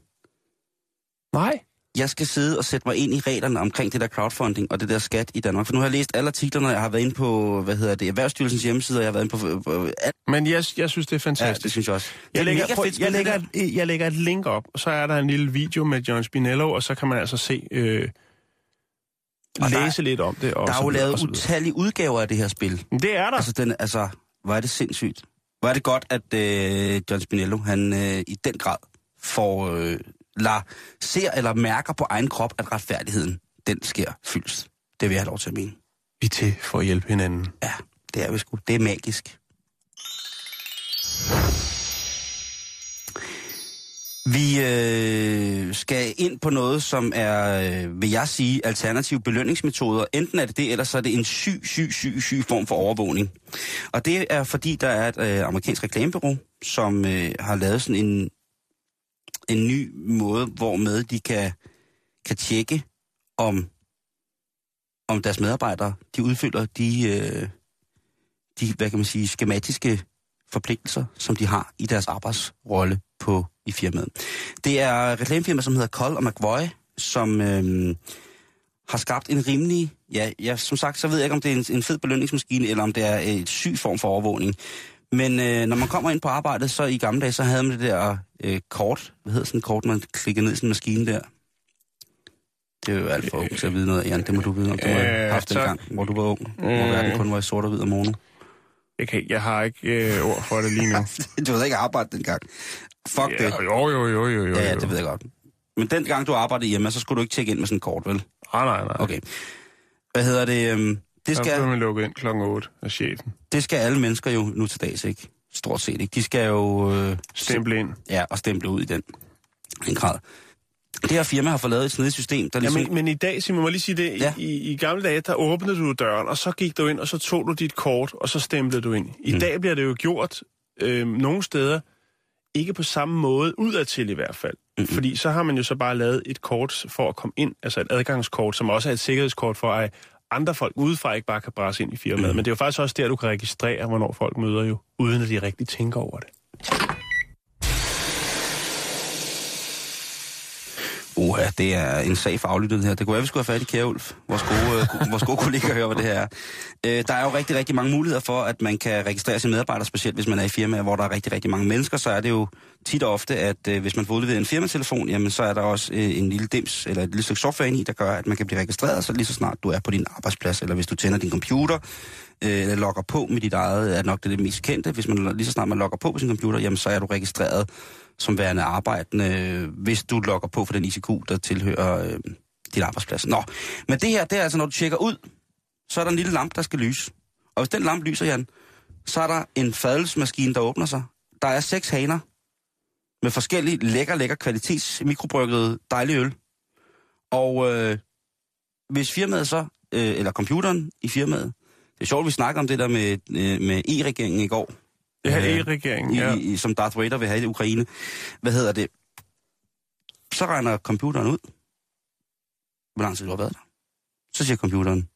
Nej. Jeg skal sidde og sætte mig ind i reglerne omkring det der crowdfunding og det der skat i Danmark. For nu har jeg læst alle artiklerne, jeg har været inde på, hvad hedder det, Erhvervsstyrelsens hjemmeside, og jeg har været inde på... på alt. Men jeg, jeg synes, det er Ja, fantastisk. det synes jeg også. Jeg er lægger, prøv, fedt jeg, lægger der. et, jeg lægger et link op, og så er der en lille video med John Spinello, og så kan man altså se, øh, Og der læse lidt om det. Og Der er jo lavet utallige udgaver af det her spil. Det er der. Altså, den, altså, hvor er det sindssygt. Hvor er det godt, at øh, John Spinello, han øh, i den grad får, øh, lader, ser eller mærker på egen krop, at retfærdigheden, den sker fyldst. Det vil jeg have lov til at mene. Vi er til for at hjælpe hinanden. Ja, det er vi sgu. Det er magisk. Vi øh, skal ind på noget, som er, øh, vil jeg sige, alternative belønningsmetoder. Enten er det det, eller så er det en syg, syg, syg, syg form for overvågning. Og det er fordi, der er et øh, amerikansk reklamebureau, som øh, har lavet sådan en, en ny måde, hvormed de kan, kan tjekke, om, om deres medarbejdere, de udfylder de, øh, de, hvad kan man sige, skematiske forpligtelser, som de har i deres arbejdsrolle på i firmaet. Det er et reklamefirma, som hedder Kold og McVoy, som øh, har skabt en rimelig, ja, ja, som sagt, så ved jeg ikke, om det er en, en fed belønningsmaskine, eller om det er øh, et syg form for overvågning. Men øh, når man kommer ind på arbejdet, så i gamle dage, så havde man det der øh, kort, hvad hedder sådan et kort, man klikker ned i sådan en maskine der. Det er jo alt for ung til at vide noget, Jan. Det må du vide, om du har Øh, haft den tak. gang, hvor du var ung. Hvor verden kun var i sort og hvid og mono. Jeg, kan, jeg har ikke øh, ord for det lige nu. du havde ikke arbejdet dengang. Fuck det. ja, jo, jo, jo, jo, jo. Ja, det ved jeg godt. Men den gang du arbejdede hjemme, så skulle du ikke tjekke ind med sådan et kort, vel? Ah, nej, nej. Okay. Hvad hedder det? øhm, Det Så blev skal, man lukket ind klokken 8 af chefen. det skal alle mennesker jo nu til dags, ikke? Stort set, ikke? De skal jo... Øh, Stemple ind. Ja, og stemple ud i den, den grad. Det her firma har fået lavet et snedigt system, der Ja, ligesom... men, men i dag, Simon, må lige sige det, Ja. ja. i, i gamle dage, der åbnede du døren, og så gik du ind, og så tog du dit kort, og så stemplede du ind. I Mm. dag bliver det jo gjort øh, nogle steder, ikke på samme måde, udadtil i hvert fald. Mm. Fordi så har man jo så bare lavet et kort for at komme ind, altså et adgangskort, som også er et sikkerhedskort for, at andre folk udefra ikke bare kan brasse ind i firmaet. Mm. Men det er jo faktisk også der, du kan registrere, hvornår folk møder jo, uden at de rigtig tænker over det. Uha, det er en sag for aflyttet her. Det kunne være, vi skulle have fat i Kære Ulf, vores gode, øh, vores gode kollega hører, hvad det her er. Øh, der er jo rigtig, rigtig mange muligheder for, at man kan registrere sine medarbejdere, specielt hvis man er i firmaer, hvor der er rigtig, rigtig mange mennesker, så er det jo tit og ofte, at øh, hvis man får udleveret en firmatelefon, jamen så er der også øh, en lille dims eller et lille stykke software ind i, der gør, at man kan blive registreret, så lige så snart du er på din arbejdsplads, eller hvis du tænder din computer, øh, eller logger på med dit eget, er nok det, det mest kendte. Hvis man lige så snart man logger på på sin computer, jamen så er du registreret som værende arbejdende, hvis du logger på for den ICQ, der tilhører øh, din arbejdsplads. Nå, men det her, det er altså, når du tjekker ud, så er der en lille lampe, der skal lyse. Og hvis den lampe lyser, Jan, så er der en fadelsmaskine, der åbner sig. Der er seks haner med forskellige lækker, lækker kvalitets mikrobrygget dejlig øl. Og øh, hvis firmaet så, øh, eller computeren i firmaet, det er sjovt, vi snakker om det der med, øh, med E-regeringen i går. Her Øh, E-regeringen, i, ja. i, som Darth Vader vil have i Ukraine. Hvad hedder det? Så regner computeren ud, hvor lang tid du har været der. Så siger computeren,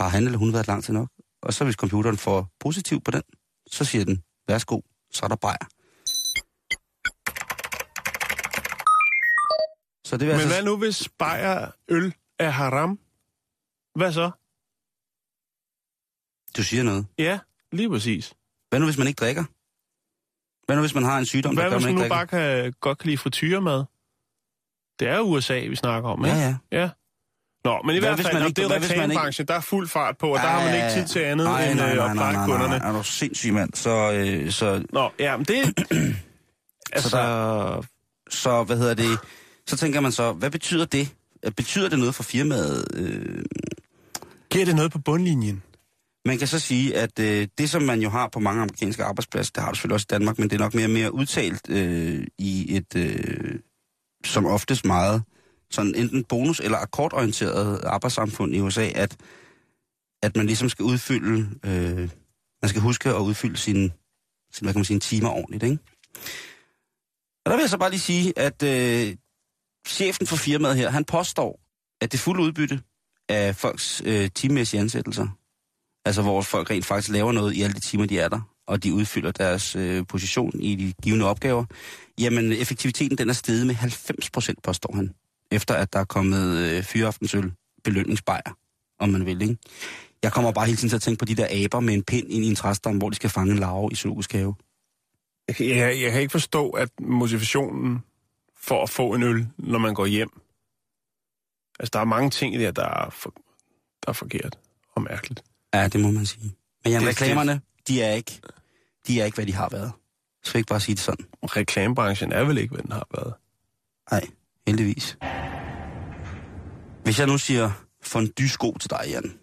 har han eller hun været lang tid nok? Og så hvis computeren får positiv på den, så siger den, værsgo, så er der bajer. Så det vil Men altså... hvad nu, hvis bajer øl er haram? Hvad så? Du siger noget. Ja, lige præcis. Hvad nu, hvis man ikke drikker? Hvad nu, hvis man har en sygdom, Hvad der gør, hvis man man ikke nu drikker? bare kan, godt kan lide frityremad? Det er USA, vi snakker om, ikke? Ja, ja. ja. Nå, men i Hvad hvert hvis fald, man ikke- det er hvad hvis man ikke- reklamebranchen, der er fuld fart på, og der har man ikke tid til andet nej, end nej, øh, nej, at nej, pleje nej, kunderne. nej, Er du sindssyg, mand? Så, øh, så, Nå, ja, men det... altså, der- så, hvad hedder det? Så tænker man så, hvad betyder det? Betyder det noget for firmaet? Øh, giver det noget på bundlinjen? Man kan så sige, at øh, det, som man jo har på mange amerikanske arbejdspladser, det har du selvfølgelig også i Danmark, men det er nok mere og mere udtalt øh, i et, øh, som oftest meget, sådan enten bonus- eller akkordorienteret arbejdssamfund i USA, at, at man ligesom skal udfylde, øh, man skal huske at udfylde sine, sin, hvad kan man sige, timer ordentligt, ikke? Og der vil jeg så bare lige sige, at øh, chefen for firmaet her, han påstår, at det fulde udbytte af folks øh, timemæssige ansættelser, altså hvor folk rent faktisk laver noget i alle de timer, de er der, og de udfylder deres øh, position i de givende opgaver, jamen effektiviteten den er steget med 90 procent, påstår han, efter at der er kommet øh, fyraftensøl belønningsbejer, om man vil, ikke? Jeg kommer bare hele tiden til at tænke på de der aber med en pind ind i en træstam, hvor de skal fange en larve i zoologisk have. Jeg, jeg, kan ikke forstå, at motivationen for at få en øl, når man går hjem... Altså, der er mange ting i det der er, for, der er forkert og mærkeligt. Ja, det må man sige. Men Jan, Det- reklamerne, de er ikke, de er ikke, hvad de har været. Så skal ikke bare sige det sådan. Reklamebranchen er vel ikke, hvad den har været. Nej, heldigvis. Hvis jeg nu siger fondue sko til dig, Jan.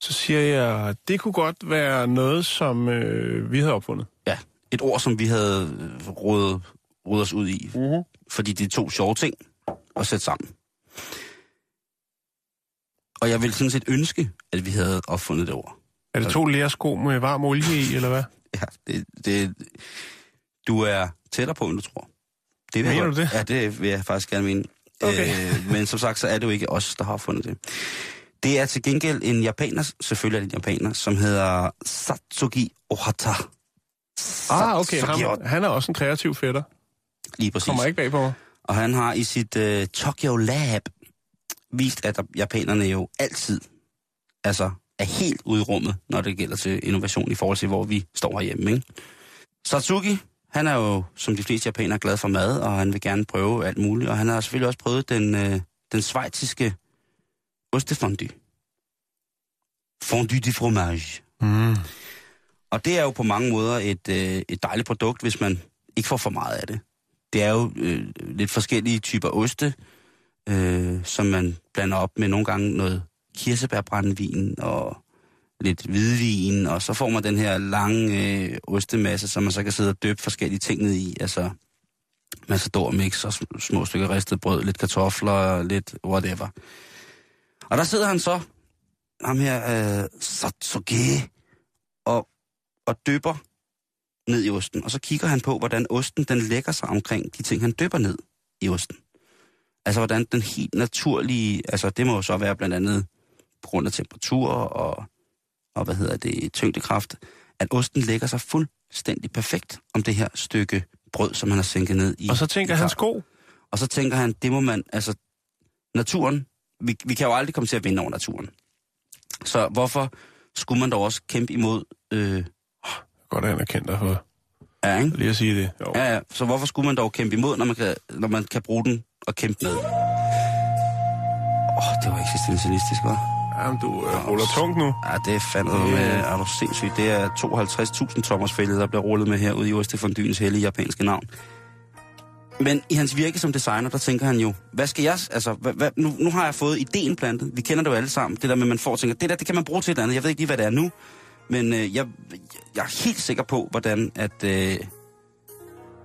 Så siger jeg, det kunne godt være noget, som øh, vi havde opfundet. Ja, et ord, som vi havde øh, rådet, rådet os ud i. Uh-huh. Fordi det er to sjove ting at sætte sammen. Og jeg vil sådan set ønske, at vi havde opfundet det ord. Er det to lærsko med varm olie i, eller hvad? Ja, det, det, du er tættere på, end du tror. Det vil Mener jeg, du det? Ja, det vil jeg faktisk gerne mene. Okay. Øh, men som sagt, så er det jo ikke os, der har fundet det. Det er til gengæld en japaner, selvfølgelig er det en japaner, som hedder Satsuki Ohata. Ah, okay. Ham, han er også en kreativ fætter. Lige præcis. Kommer ikke bag på mig. Og han har i sit uh, Tokyo Lab vist, at japanerne jo altid altså, er helt ude i rummet, når det gælder til innovation i forhold til, hvor vi står herhjemme. Ikke? Satsuki, han er jo, som de fleste japanere, glad for mad, og han vil gerne prøve alt muligt. Og han har selvfølgelig også prøvet den, øh, den svejtiske ostefondue. Fondue de fromage. Mm. Og det er jo på mange måder et, øh, et dejligt produkt, hvis man ikke får for meget af det. Det er jo øh, lidt forskellige typer oste, øh, som man blander op med nogle gange noget kirsebærbrændvin og lidt hvidvin, og så får man den her lange øh, ostemasse, som man så kan sidde og døbe forskellige ting ned i. Altså, Matador mix og små stykker ristet brød, lidt kartofler, lidt whatever. Og der sidder han så, ham her, øh, Satsuge, og, og dypper ned i osten. Og så kigger han på, hvordan osten den lægger sig omkring de ting, han dypper ned i osten. Altså, hvordan den helt naturlige, altså det må jo så være blandt andet på grund af temperatur og, og hvad hedder det, tyngdekraft, at osten lægger sig fuldstændig perfekt om det her stykke brød, som han har sænket ned i. Og så tænker han sko. Og så tænker han, det må man, altså, naturen, vi, vi kan jo aldrig komme til at vinde over naturen. Så hvorfor skulle man dog også kæmpe imod, øh, Godt anerkendt dig for ja, ikke? lige at sige det. Jo. Ja, ja, så hvorfor skulle man dog kæmpe imod, når man kan, når man kan bruge den og kæmpe med? Åh, oh, det var eksistentialistisk, hva'? Jamen, du øh, ruller tungt nu. Ja, det er fandme med, er du sindssygt. Det er 52.000 Thomas fælde, der bliver rullet med her ude i Ostefondyens hellige japanske navn. Men i hans virke som designer, der tænker han jo, hvad skal jeg, altså, hvad, hvad, nu, nu har jeg fået ideen plantet. Vi kender det jo alle sammen. Det der med, man får og tænker, det der, det kan man bruge til et eller andet. Jeg ved ikke lige, hvad det er nu. Men øh, jeg, jeg er helt sikker på, hvordan at, øh,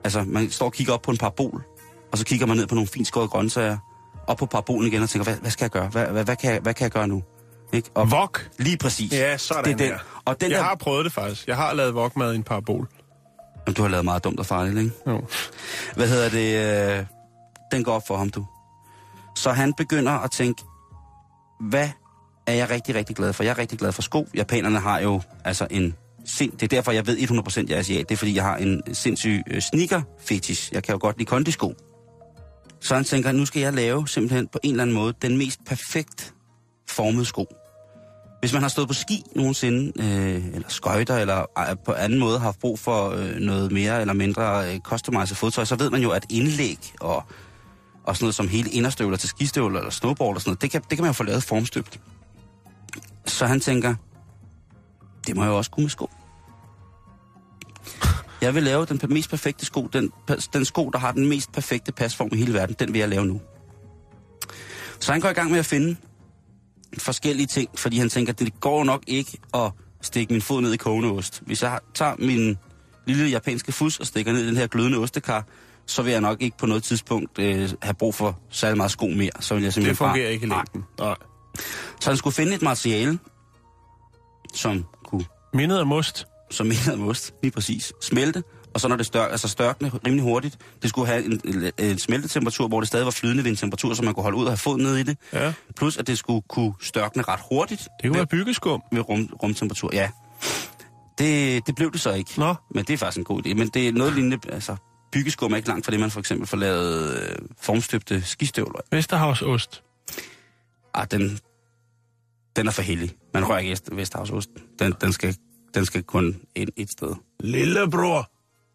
altså, man står og kigger op på en parabol, og så kigger man ned på nogle fint skårede grøntsager, op på parabolen igen og tænker, hvad, hvad skal jeg gøre? Hvad, hvad, hvad, kan jeg, hvad kan jeg gøre nu? Ikke? Og Vok. Lige præcis. Ja, sådan det er den. her. Og den jeg der, har prøvet det faktisk. Jeg har lavet vokmad i en parabol. Jamen, du har lavet meget dumt og farligt, ikke? Jo. Hvad hedder det? Øh, den går op for ham, du. Så han begynder at tænke, hvad er jeg rigtig, rigtig glad for? Jeg er rigtig glad for sko. Japanerne har jo altså en sind... Det er derfor, jeg ved 100% jeg er asiat. Det er, fordi jeg har en øh, sindssyg øh, sneaker-fetish. Jeg kan jo godt lide kondisko. Så han tænker, nu skal jeg lave simpelthen på en eller anden måde den mest perfekt formede sko. Hvis man har stået på ski nogensinde, øh, eller skøjter, eller øh, på anden måde har haft brug for øh, noget mere eller mindre øh, customized fodtøj, så ved man jo, at indlæg og, og sådan noget som hele inderstøvler til skistøvler eller snowboard og sådan noget, det kan, det kan man jo få lavet formstøbt. Så han tænker, det må jeg jo også kunne med sko. Jeg vil lave den mest perfekte sko, den, den sko, der har den mest perfekte pasform i hele verden, den vil jeg lave nu. Så han går i gang med at finde forskellige ting, fordi han tænker, det går nok ikke at stikke min fod ned i kogende ost. Hvis jeg tager min lille japanske fus og stikker ned i den her glødende ostekar, så vil jeg nok ikke på noget tidspunkt øh, have brug for særlig meget sko mere. Så vil jeg simpelthen Det fungerer bare... ikke i længden. Nej. Så han skulle finde et materiale, som kunne Mindet af must. som mindre most, lige præcis, smelte, og så når det stør, altså størkne rimelig hurtigt. Det skulle have en, en, smeltetemperatur, hvor det stadig var flydende ved en temperatur, så man kunne holde ud og have fod ned i det. Ja. Plus at det skulle kunne størkne ret hurtigt Det kunne ved, være byggeskum. ved rum, rumtemperatur. Ja, det, det blev det så ikke. Nå. Men det er faktisk en god idé. Men det er noget lignende, altså byggeskum er ikke langt fra det, man for eksempel får lavet øh, formstøbte skistøvler. Vesterhavsost. Ah, den, den er for heldig. Man rører ikke Vest- Vesterhavsosten. Den, den, skal, den skal kun ind et sted. Lillebror.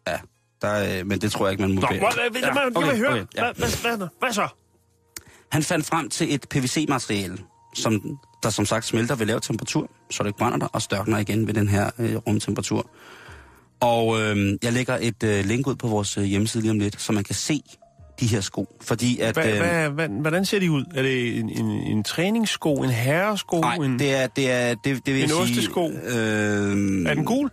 Ja, der, øh, men det tror jeg ikke, man må Nå, hvad, hvad, hvad så? Han fandt frem til et PVC-materiale, som der som sagt smelter ved lav temperatur, så det ikke brænder der, og størkner igen ved den her øh, rumtemperatur. Og øh, jeg lægger et øh, link ud på vores øh, hjemmeside lige om lidt, så man kan se de her sko. Fordi at... Hvad, øh, hvad, hvad, hvordan ser de ud? Er det en, en, en træningssko, en herresko? nej, en, det er, det er, det, det vil en sige... ostesko? Øh, Er den gul?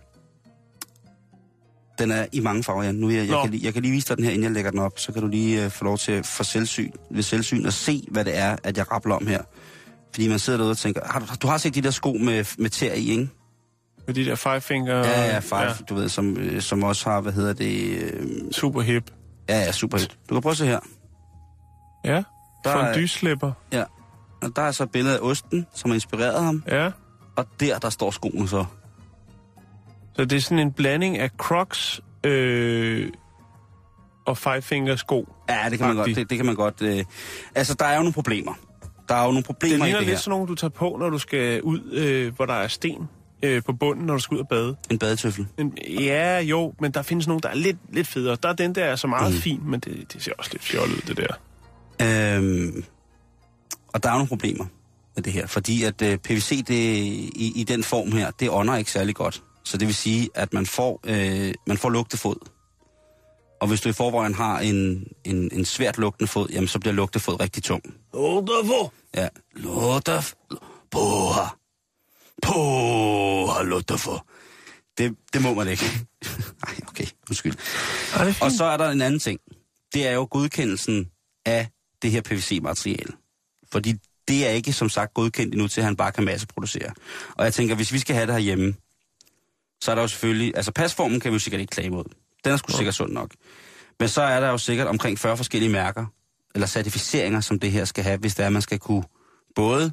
Den er i mange farver, ja. Nu, jeg, jeg, Nå. kan, lige- jeg kan lige vise dig den her, inden jeg lægger den op. Så kan du lige uh, få lov til at få selvsyn, ved selvsyn og se, hvad det er, at jeg rappler om her. Fordi man sidder derude og tænker, har du, du har set de der sko med, med tær i, ikke? Med de der five finger? Ja, ja, five, ja. du ved, som, øh, som også har, hvad hedder det... Øh, Super hip. Ja, ja, super hit. Du kan prøve at se her. Ja. Der For er- en dysslipper. Ja. Og der er så et billede af osten, som har inspireret ham. Ja. Og der, der står skoene så. Så det er sådan en blanding af Crocs øh, og five finger sko. Ja, det kan man godt. Det, det kan man godt. Øh. Altså, der er jo nogle problemer. Der er jo nogle Det problemer i ligner det lidt her. sådan nogle, du tager på, når du skal ud, øh, hvor der er sten øh, på bunden, når du skal ud og bade. En badetøffel. Men, ja, jo, men der findes nogle, der er lidt, lidt federe. Der er den der, er så meget mm. fin, men det, det ser også lidt fjollet ud, det der. Øhm, og der er nogle problemer med det her, fordi at øh, PVC det, i, i den form her, det ånder ikke særlig godt. Så det vil sige, at man får, øh, man får lugtefod. Og hvis du i forvejen har en, en, en svært lugtende fod, jamen så bliver lugtefod rigtig tung. Lugtefod! Ja, lugtef... Poha. Poha, lugtefod. Det, det må man ikke. Nej, okay, undskyld. Og fint. så er der en anden ting. det er jo godkendelsen af det her PVC-materiale. Fordi det er ikke, som sagt, godkendt endnu til, at han bare kan masseproducere. Og jeg tænker, hvis vi skal have det herhjemme, så er der jo selvfølgelig... Altså, pasformen kan vi jo sikkert ikke klage mod. Den er sgu sikkert sund nok. Men så er der jo sikkert omkring 40 forskellige mærker, eller certificeringer, som det her skal have, hvis det er, at man skal kunne både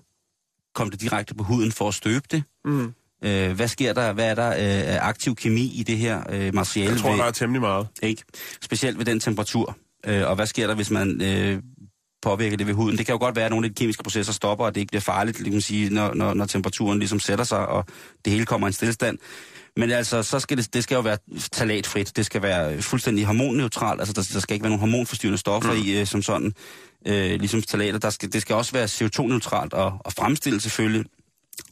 komme det direkte på huden for at støbe det. Mm. Øh, hvad sker der? Hvad er der øh, af aktiv kemi i det her øh, materiale? Jeg tror, ved- der er temmelig meget. ikke? Specielt ved den temperatur. Øh, og hvad sker der, hvis man øh, påvirker det ved huden? Det kan jo godt være, at nogle af de kemiske processer stopper, og det ikke bliver farligt, kan man sige, når, når, når temperaturen ligesom sætter sig, og det hele kommer i en stillestand. Men altså, så skal det, det skal jo være talatfrit. Det skal være fuldstændig hormonneutralt. Altså, der, der skal ikke være nogen hormonforstyrrende stoffer mm. i, øh, som sådan. Øh, ligesom talater. Der skal, det skal også være CO2-neutralt og, og fremstillet selvfølgelig.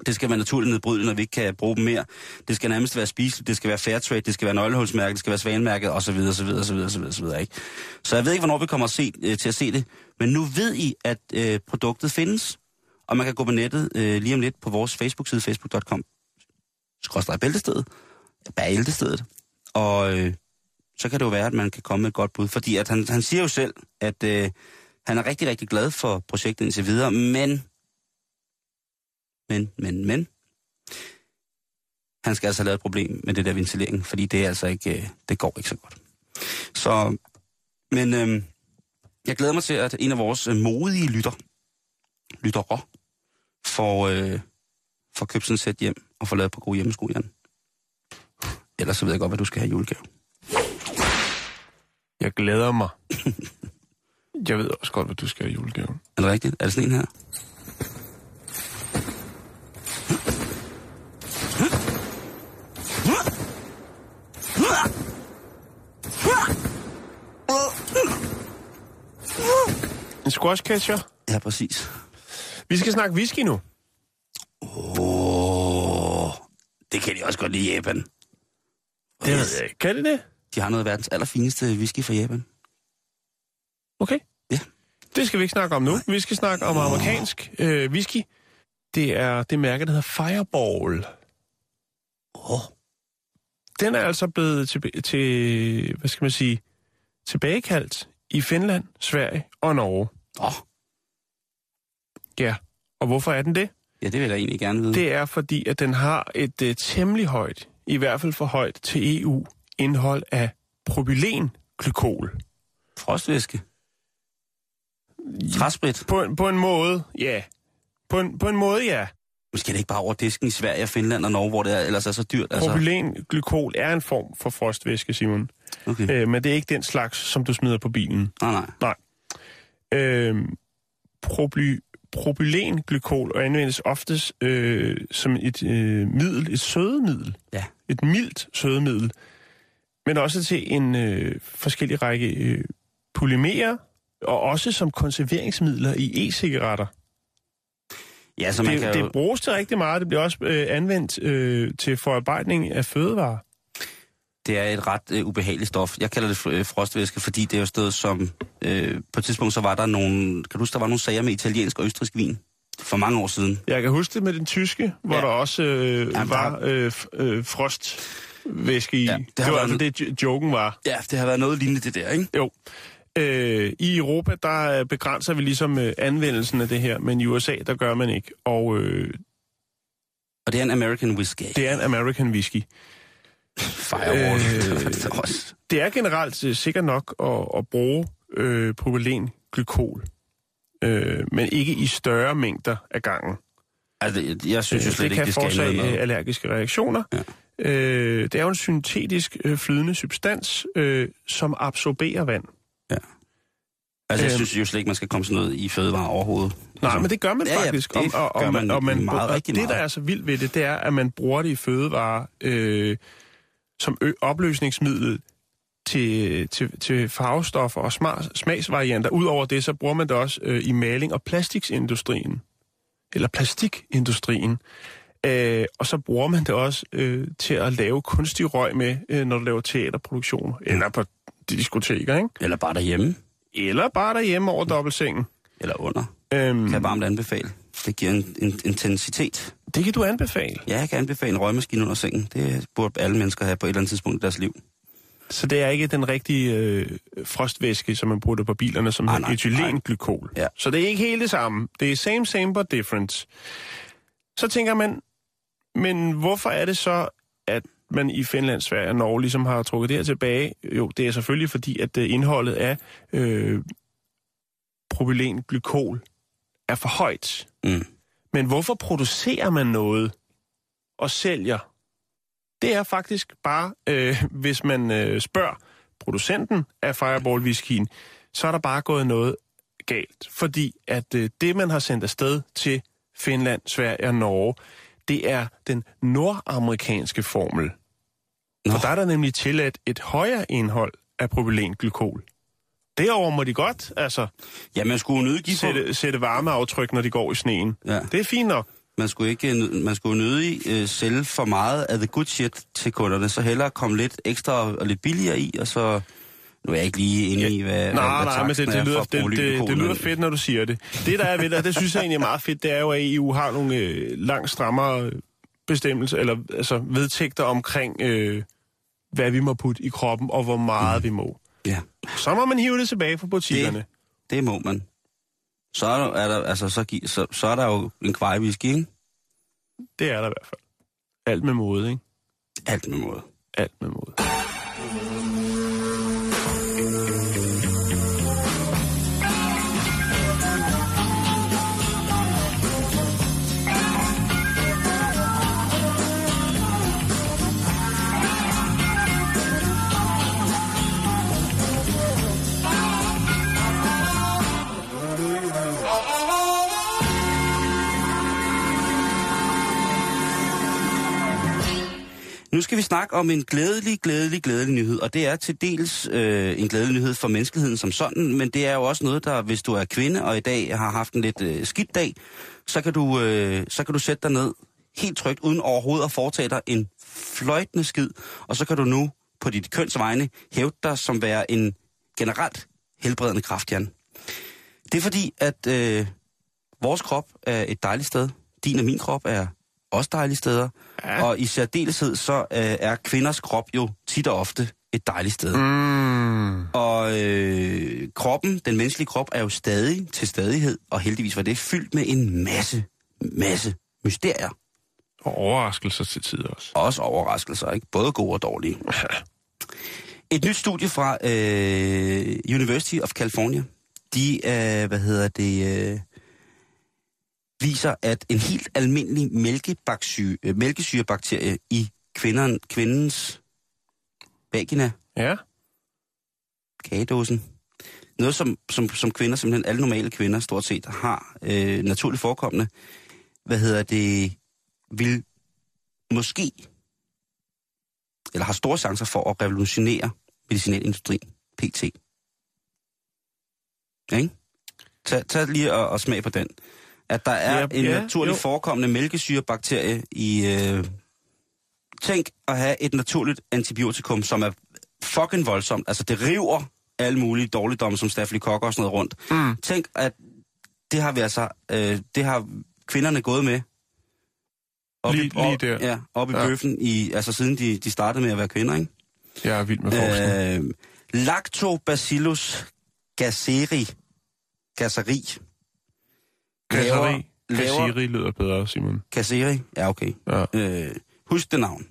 Det skal være naturligt nedbrydeligt, når vi ikke kan bruge dem mere. Det skal nærmest være spiseligt, det skal være fair trade, det skal være nøglehulsmærket, det skal være svanemærket, osv. osv., osv., osv., osv., osv. Ikke? Så jeg ved ikke, hvornår vi kommer at se, øh, til at se det. Men nu ved I, at øh, produktet findes, og man kan gå på nettet øh, lige om lidt på vores Facebook-side, facebook.com, skråstrej bæltestedet, bæltestedet, og øh, så kan det jo være, at man kan komme med et godt bud. Fordi at han, han siger jo selv, at øh, han er rigtig, rigtig glad for projektet indtil videre, men men, men, men. Han skal altså have lavet et problem med det der ventilering, fordi det er altså ikke, øh, det går ikke så godt. Så, men øh, jeg glæder mig til, at en af vores øh, modige lytter, lyttere, får, øh, får købt sådan et sæt hjem og får lavet på gode hjemmesko, Jan. Ellers så ved jeg godt, hvad du skal have i julegave. Jeg glæder mig. Jeg ved også godt, hvad du skal have i julegave. Er det rigtigt? Er det sådan en her? En squashcatcher. Ja, præcis. Vi skal snakke whisky nu. Oh, det kan de også godt lide i Japan. Det ved jeg ikke. Kan det det? De har noget af verdens allerfineste whisky fra Japan. Okay. Ja. Det skal vi ikke snakke om nu. Vi skal snakke om amerikansk øh, whisky. Det er det mærke, der hedder Fireball. Åh, oh, Den er altså blevet til, til hvad skal man sige, tilbagekaldt i Finland, Sverige og Norge. oh. Ja. Og hvorfor er den det? ja, det vil jeg egentlig gerne vide. Det er fordi, at den har et uh, temmelig højt, i hvert fald for højt til EU, indhold af propylenglykol. Frostvæske. Træsprit. På, en- på en måde, ja. På en, på en måde, ja. Måske er det ikke bare over disken i Sverige, Finland og Norge, hvor det er, ellers er så dyrt. Altså. Propylenglykol er en form for frostvæske, Simon. Okay. Øh, men det er ikke den slags, som du smider på bilen. Nej, nej. Nej. Øh, proply, propylenglykol anvendes oftest øh, som et øh, middel, et sødemiddel. Ja. Et mildt sødemiddel. Men også til en øh, forskellig række øh, polymerer, og også som konserveringsmidler i e-cigaretter. Ja, så man Det, kan jo... det bruges til rigtig meget. Det bliver også øh, anvendt øh, til forarbejdning af fødevarer. Det er et ret øh, ubehageligt stof. Jeg kalder det øh, frostvæske, fordi det er jo stedet som... Øh, på et tidspunkt så var der nogle... Kan du huske, der var nogle sager med italiensk og østrisk vin? For mange år siden. Jeg kan huske det med den tyske, hvor Ja. der også øh, Jamen, var øh, øh, frostvæske i. Ja, det det, har var været altså det, jo- joken var. Ja, det har været noget lignende det der, ikke? Jo. Øh, I Europa, der øh, begrænser vi ligesom øh, anvendelsen af det her, men i USA, der gør man ikke. Og øh, Og det er en American whisky. det er en American whisky. Firewall. Øh. Det er generelt øh, sikkert nok at, at bruge øh, propylenglykol, øh, men ikke i større mængder af gangen. altså, jeg- synes jo Øh, slet det ikke, kan det skal forårsage noget øh, med. allergiske reaktioner. Ja. Øh, det er jo en syntetisk øh, flydende substans, øh, som absorberer vand. Altså, jeg øhm, synes jo slet ikke, man skal komme sådan noget i fødevare overhovedet. Nej, Altså, men det gør man Ja, ja, faktisk. det og, og, gør man og, man, meget, og det, der er så vildt ved det, det er, at man bruger det i fødevarer øh, som ø- opløsningsmiddel til, til, til farvestoffer og smag, smagsvarianter. Udover det, så bruger man det også øh, i maling- og plastiksindustrien. Eller plastikindustrien. Øh, og så bruger man det også øh, til at lave kunstig røg med, øh, når du laver teaterproduktioner. Eller på diskoteker, ikke? Eller bare derhjemme. Eller bare derhjemme over dobbeltsengen. Eller under. Øhm, Kan jeg varmt anbefale. Det giver en, en intensitet. det kan du anbefale. Ja, jeg kan anbefale en røgmaskine under sengen. Det burde alle mennesker have på et eller andet tidspunkt i deres liv. Så det er ikke den rigtige øh, frostvæske, som man putter på bilerne, som er nej, etylenglykol. Ja. Så det er ikke helt det samme. Det er same, same, but different. Så tænker man, men hvorfor er det så, at man i Finland, Sverige og Norge ligesom har trukket det her tilbage? Jo, det er selvfølgelig fordi, at øh, indholdet af øh, propylenglykol er for højt. Mm. Men hvorfor producerer man noget og sælger? Det er faktisk bare, øh, hvis man øh, spørger producenten af Fireball Whiskyen, så er der bare gået noget galt. Fordi at øh, det, man har sendt afsted til Finland, Sverige og Norge, det er den nordamerikanske formel. Nå. For der er der nemlig tilladt et højere indhold af propylenglykol. Derover må de godt altså, Ja, man skulle nødig give sætte, sætte varmeaftryk, når de går i sneen. Ja. Det er fint nok. Man skulle ikke øh, man skulle nødig øh, sælge for meget af the good shit til kunderne, så hellere komme lidt ekstra og lidt billigere i, og så... Nu er jeg ikke lige inde i, hvad, hvad, Nej, hvad nej, men det, det, er lyder, det, det, det lyder fedt, når du siger det. Det, der er ved det, det synes jeg egentlig er meget fedt, det er jo, at EU har nogle øh, langt strammere bestemmelser, eller altså vedtægter omkring, øh, hvad vi må putte i kroppen, og hvor meget mm. vi må. Ja, Så må man hive det tilbage fra butikkerne. Det. det må man. Så er der, er der, altså, så, så, så er der jo en kvejwhisky, ikke? det er der i hvert fald. Alt med måde, ikke? Alt med måde. Alt med måde. Nu skal vi snakke om en glædelig, glædelig, glædelig nyhed, og det er til dels øh, en glædelig nyhed for menneskeheden som sådan, men det er jo også noget, der, hvis du er kvinde og i dag har haft en lidt øh, skidt dag, så kan, du, øh, så kan du sætte dig ned helt trygt, uden overhovedet at foretage dig en fløjtende skid, og så kan du nu på dit køns vegne hævde dig som være en generelt helbredende kraft, Jan. Det er fordi, at øh, vores krop er et dejligt sted. Din og min krop er også dejlige steder. Ja. Og i særdeleshed så øh, er kvinders krop jo tit og ofte et dejligt sted. Mm. Og øh, kroppen, den menneskelige krop, er jo stadig til stadighed, og heldigvis var det fyldt med en masse, masse mysterier. Og overraskelser til tider også. Også overraskelser, ikke? Både gode og dårlige. Et nyt studie fra øh, University of California, de, øh, hvad hedder det, øh, viser, at en helt almindelig øh, mælkesyrebakterie i kvinderen, kvindens vagina, Ja. kagedåsen, noget som, som, som kvinder, simpelthen alle normale kvinder stort set har øh, naturligt forekommende, hvad hedder det, vil måske, eller har store chancer for at revolutionere medicinalindustrien, PT. Ja, Ikke? Tag, tag lige og, og smag på den. At der er Ja, en ja, naturligt jo. forekommende mælkesyrebakterie i... Øh, tænk at have et naturligt antibiotikum, som er fucking voldsomt. Altså, det river alle mulige dårligdomme, som stafylokokker og sådan noget rundt. Mm. Tænk, at det har vi altså... Øh, det har kvinderne gået med. Op Lige- i, op, lige der. Ja, op i Ja. bøffen, i, altså siden de, de startede med at være kvinder, ikke? Jeg er vild med forskning. Øh, Lactobacillus gasseri. Gasseri. Laver- Kasseri lyder bedre, Simon. Gasseri? Ja, okay. Ja. Øh, husk det navn.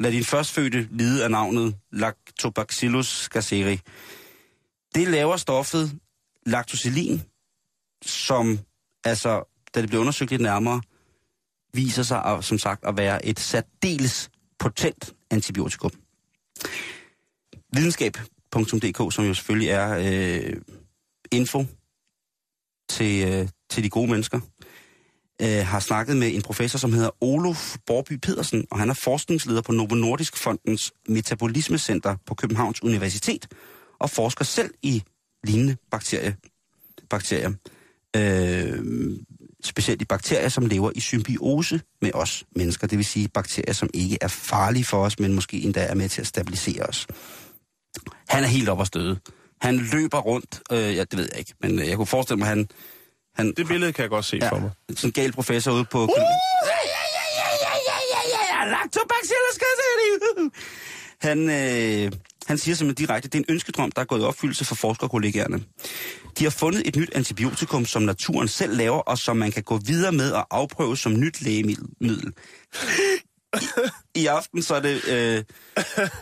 Lad din førstfødte lide af navnet Lactobacillus gasseri. Det laver stoffet lactocillin, som altså, da det bliver undersøgt lidt nærmere, viser sig at, som sagt at være et særdeles potent antibiotikum. Videnskab.dk, som jo selvfølgelig er øh, info til, øh, til de gode mennesker, øh, har snakket med en professor, som hedder Olof Borby Pedersen, og han er forskningsleder på Novo Nordisk Fondens Metabolismecenter på Københavns Universitet, og forsker selv i lignende bakterie, bakterier. Øh, specielt i bakterier, som lever i symbiose med os mennesker, det vil sige bakterier, som ikke er farlige for os, men måske endda er med til at stabilisere os. Han er helt op og støde. Han løber rundt, øh, ja, det ved jeg ikke, men øh, jeg kunne forestille mig, han... han det billede kan jeg godt se ja, for mig. Sådan en gal professor ude på... Uh! Han, øh, han siger simpelthen direkte, at det er en ønskedrøm, der er gået i opfyldelse for forskerkollegerne. De har fundet et nyt antibiotikum, som naturen selv laver, og som man kan gå videre med og afprøve som nyt lægemiddel. I, i aften så er det øh,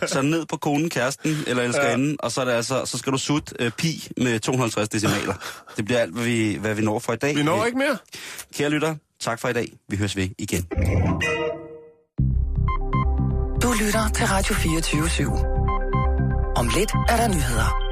så ned på konen, kæresten eller elskerinden, ja. og så, er det altså, så skal du sutte øh, pi med 250 decimaler. Det bliver alt, hvad vi, hvad vi når for i dag. Vi når ikke mere. Kære lytter, tak for i dag. Vi høres ved igen. Du lytter til Radio 24 /7. Om lidt er der nyheder.